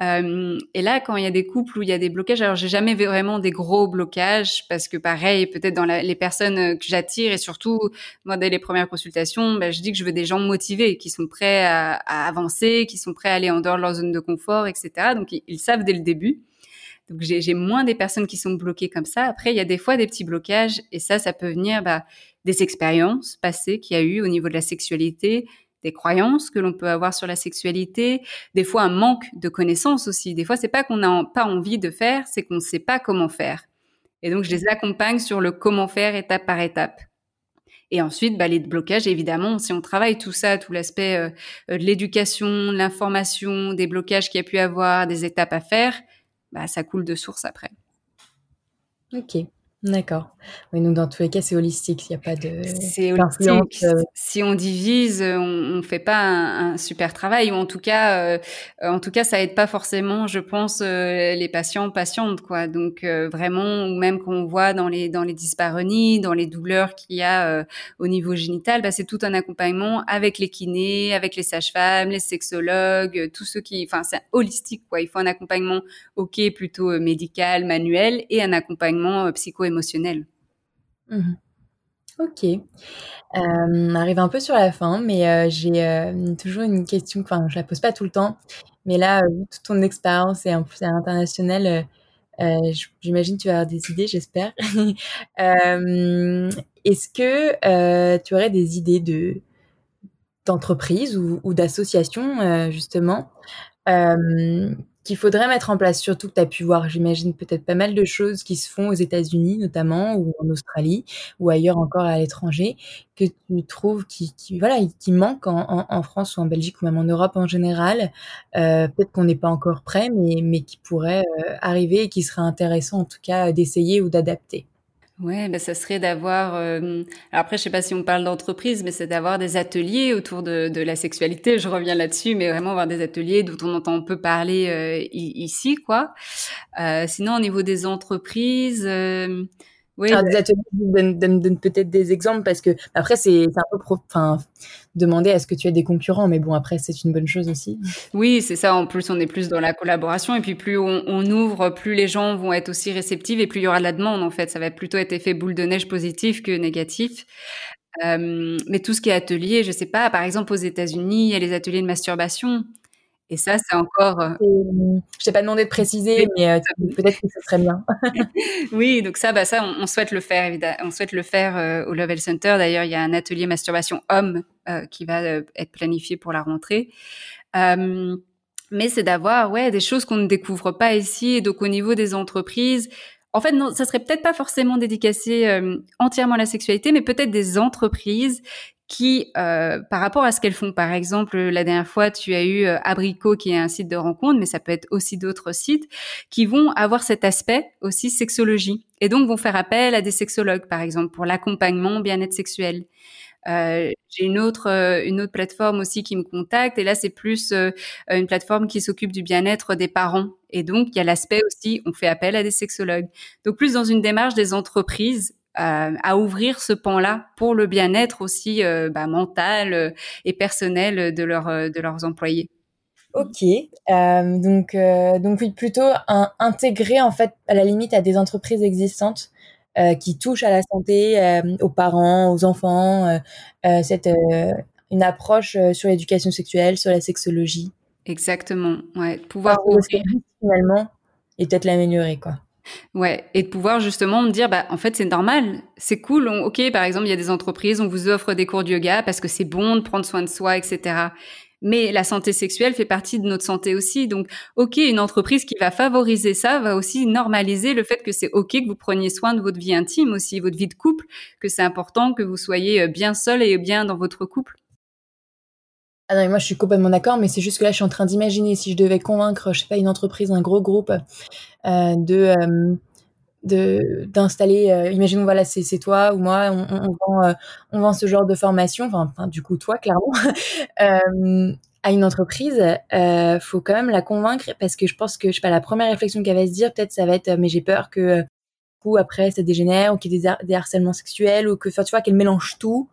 Et là, quand il y a des couples où il y a des blocages, alors j'ai jamais vraiment des gros blocages parce que pareil, peut-être dans les personnes euh, que j'attire et surtout moi dès les premières consultations, ben, je dis que je veux des gens motivés, qui sont prêts à, à, avancer, qui sont prêts à aller en dehors de leur zone de confort, etc. Donc ils, savent dès le début. Donc j'ai moins des personnes qui sont bloquées comme ça. Après, il y a des fois des petits blocages et ça, ça peut venir bah, des expériences passées qu'il y a eu au niveau de la sexualité, des croyances que l'on peut avoir sur la sexualité, des fois un manque de connaissances aussi. Des fois, c'est pas qu'on n'a pas envie de faire, c'est qu'on ne sait pas comment faire. Et donc, je les accompagne sur le comment faire étape par étape. Et ensuite, bah, les blocages, évidemment, si on travaille tout ça, tout l'aspect euh, de l'éducation, l'information, des blocages qu'il y a pu avoir, des étapes à faire, bah, ça coule de source après. Ok. D'accord. Oui, donc dans tous les cas, c'est holistique, il n'y a pas de C'est holistique. Euh. Si on divise, on ne fait pas un, super travail, ou en tout cas, euh, en tout cas, ça aide pas forcément, je pense, euh, les patients, patientes, quoi. Donc vraiment, ou même qu'on voit dans les dans les dyspareunies, dans les douleurs qu'il y a au niveau génital, bah, c'est tout un accompagnement avec les kinés, avec les sages-femmes, les sexologues, tous ceux qui, enfin, c'est holistique, quoi. Il faut un accompagnement, ok, plutôt médical, manuel, et un accompagnement psycho Mhm. Ok. Euh, on arrive un peu sur la fin, mais euh, j'ai euh, toujours une question, enfin je la pose pas tout le temps, mais là, toute ton expérience et en plus à l'international, j'imagine tu vas avoir des idées, j'espère. Est-ce que tu aurais des idées de d'entreprise ou, ou d'association justement qu'il faudrait mettre en place, surtout que tu as pu voir, j'imagine, peut-être pas mal de choses qui se font aux États-Unis notamment, ou en Australie, ou ailleurs encore à l'étranger, que tu trouves qui, qui voilà, qui manquent en, en, France ou en Belgique ou même en Europe en général. Euh, peut-être qu'on n'est pas encore prêt, mais, mais qui pourrait euh, arriver et qui serait intéressant en tout cas d'essayer ou d'adapter. Ouais, ben ça serait d'avoir. Euh, après, je sais pas si on parle d'entreprise, mais c'est d'avoir des ateliers autour de, de, la sexualité. Je reviens là-dessus, mais vraiment avoir des ateliers dont on entend peu parler euh, ici, quoi. Euh, sinon, au niveau des entreprises, euh, oui, Alors, des ateliers donne, peut-être des exemples parce que après c'est un peu enfin demander à ce que tu aies des concurrents mais bon après c'est une bonne chose aussi. Oui, c'est ça en plus on est plus dans la collaboration et puis plus on, ouvre, plus les gens vont être aussi réceptifs et plus il y aura de la demande en fait, ça va plutôt être effet boule de neige positif que négatif. Euh, mais tout ce qui est atelier, je sais pas, par exemple aux États-Unis, il y a les ateliers de masturbation. Et ça, c'est encore. Euh, je t'ai pas demandé de préciser, mais euh, peut-être que ce serait bien. oui, donc ça, bah ça, on, souhaite le faire. Évidemment. On souhaite le faire euh, au Level Center. D'ailleurs, il y a un atelier masturbation homme qui va être planifié pour la rentrée. mais c'est d'avoir, ouais, des choses qu'on ne découvre pas ici. Et donc, au niveau des entreprises, en fait, non, ça serait peut-être pas forcément dédicacé entièrement à la sexualité, mais peut-être des entreprises qui, euh, par rapport à ce qu'elles font, par exemple, la dernière fois, tu as eu euh, Abricot, qui est un site de rencontre, mais ça peut être aussi d'autres sites, qui vont avoir cet aspect aussi sexologie, et donc vont faire appel à des sexologues, par exemple, pour l'accompagnement bien-être sexuel. Euh, j'ai une autre euh, une autre plateforme aussi qui me contacte et là c'est plus euh, une plateforme qui s'occupe du bien-être des parents et donc il y a l'aspect aussi on fait appel à des sexologues donc plus dans une démarche des entreprises à ouvrir ce pan-là pour le bien-être aussi euh, bah, mental euh, et personnel de, leur, de leurs employés. Ok, euh, donc donc oui, plutôt un, intégrer en fait à la limite à des entreprises existantes qui touchent à la santé, aux parents, aux enfants, cette une approche sur l'éducation sexuelle, sur la sexologie. Exactement, ouais, pouvoir ouvrir finalement et peut-être l'améliorer quoi. Ouais, et de pouvoir justement me dire, bah en fait c'est normal, c'est cool. ok, par exemple, il y a des entreprises, on vous offre des cours de yoga parce que c'est bon de prendre soin de soi, etc. Mais la santé sexuelle fait partie de notre santé aussi. Donc, ok, une entreprise qui va favoriser ça va aussi normaliser le fait que c'est ok que vous preniez soin de votre vie intime aussi, votre vie de couple, que c'est important que vous soyez euh, bien seul et bien dans votre couple. Ah non, moi je suis complètement d'accord, mais c'est juste que là je suis en train d'imaginer si je devais convaincre, je sais pas, une entreprise, un gros groupe euh, de, euh, d'installer euh, imaginons voilà c'est toi ou moi on, on, vend, euh, on vend ce genre de formation enfin, du coup toi clairement euh, à une entreprise euh, faut quand même la convaincre parce que je pense que je sais pas la première réflexion qu'elle va se dire peut-être ça va être mais j'ai peur que coup après ça dégénère ou qu'il y ait des, des, harcèlements sexuels ou que enfin tu vois qu'elle mélange tout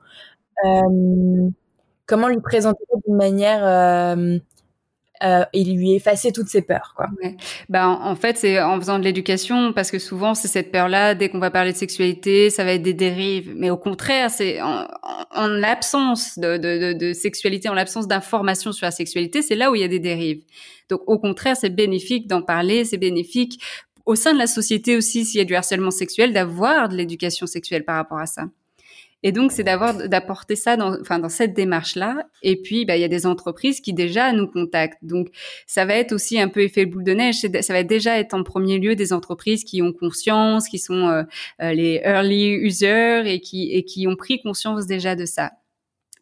comment lui présenter d'une manière euh, et lui effacer toutes ses peurs. Ben, en fait, c'est en faisant de l'éducation, parce que souvent, c'est cette peur-là, dès qu'on va parler de sexualité, ça va être des dérives. Mais au contraire, c'est en, en l'absence de, de, sexualité, en l'absence d'informations sur la sexualité, c'est là où il y a des dérives. Donc, au contraire, c'est bénéfique d'en parler, c'est bénéfique au sein de la société aussi, s'il y a du harcèlement sexuel, d'avoir de l'éducation sexuelle par rapport à ça. Et donc, c'est d'avoir, d'apporter ça dans, enfin, dans cette démarche-là. Et puis, bah, il y a des entreprises qui déjà nous contactent. Donc, ça va être aussi un peu effet boule de neige. Ça va déjà être en premier lieu des entreprises qui ont conscience, qui sont euh, euh, les early users et qui, ont pris conscience déjà de ça.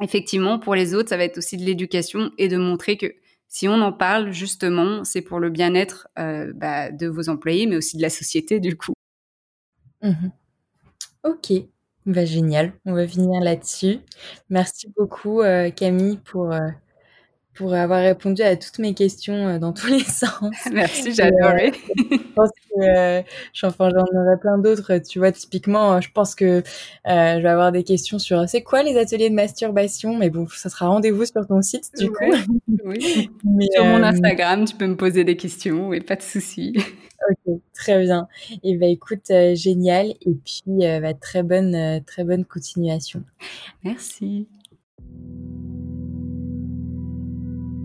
Effectivement, pour les autres, ça va être aussi de l'éducation et de montrer que si on en parle, justement, c'est pour le bien-être euh, bah, de vos employés, mais aussi de la société, du coup. Mmh ok, bah, génial, on va finir là-dessus. Merci beaucoup, euh, Camille, pour, euh, pour avoir répondu à toutes mes questions euh, dans tous les sens. Merci, j'ai adoré. je pense que enfin, j'en aurai plein d'autres. Tu vois, typiquement, je pense que je vais avoir des questions sur c'est quoi les ateliers de masturbation, mais bon, ça sera rendez-vous sur ton site du coup. Oui. sur mon Instagram, tu peux me poser des questions et pas de souci. Ok, très bien. Et ben écoute, euh, génial. Et puis euh, bah, très bonne, euh, très bonne continuation. Merci.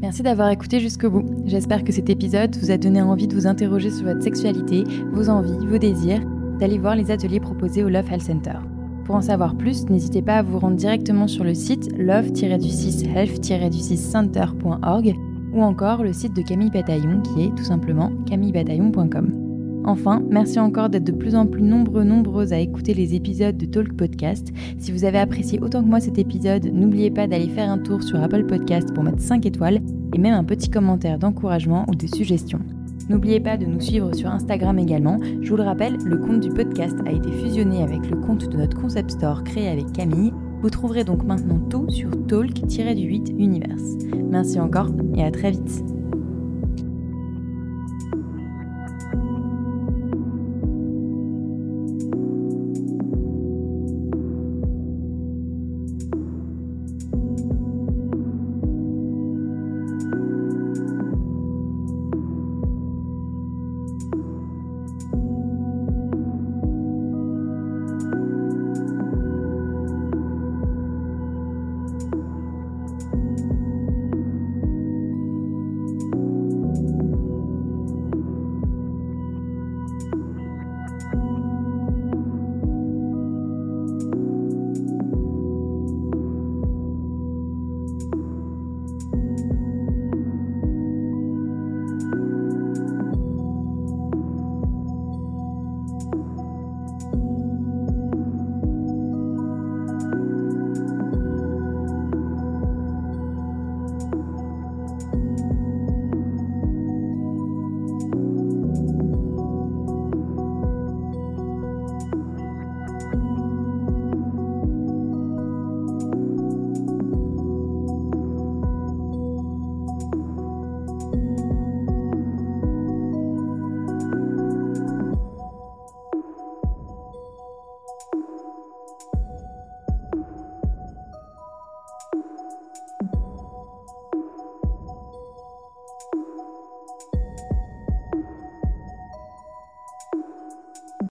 Merci d'avoir écouté jusqu'au bout. J'espère que cet épisode vous a donné envie de vous interroger sur votre sexualité, vos envies, vos désirs, d'aller voir les ateliers proposés au Love Health Center. Pour en savoir plus, n'hésitez pas à vous rendre directement sur le site love-health-centerorg ou encore le site de Camille Bataillon qui est tout simplement camillebataillon.com. Enfin, merci encore d'être de plus en plus nombreux, nombreuses à écouter les épisodes de Talk Podcast. Si vous avez apprécié autant que moi cet épisode, n'oubliez pas d'aller faire un tour sur Apple Podcast pour mettre 5 étoiles et même un petit commentaire d'encouragement ou de suggestion. N'oubliez pas de nous suivre sur Instagram également. Je vous le rappelle, le compte du podcast a été fusionné avec le compte de notre concept store créé avec Camille. Vous trouverez donc maintenant tout sur talk-du8 Universe. Merci encore et à très vite.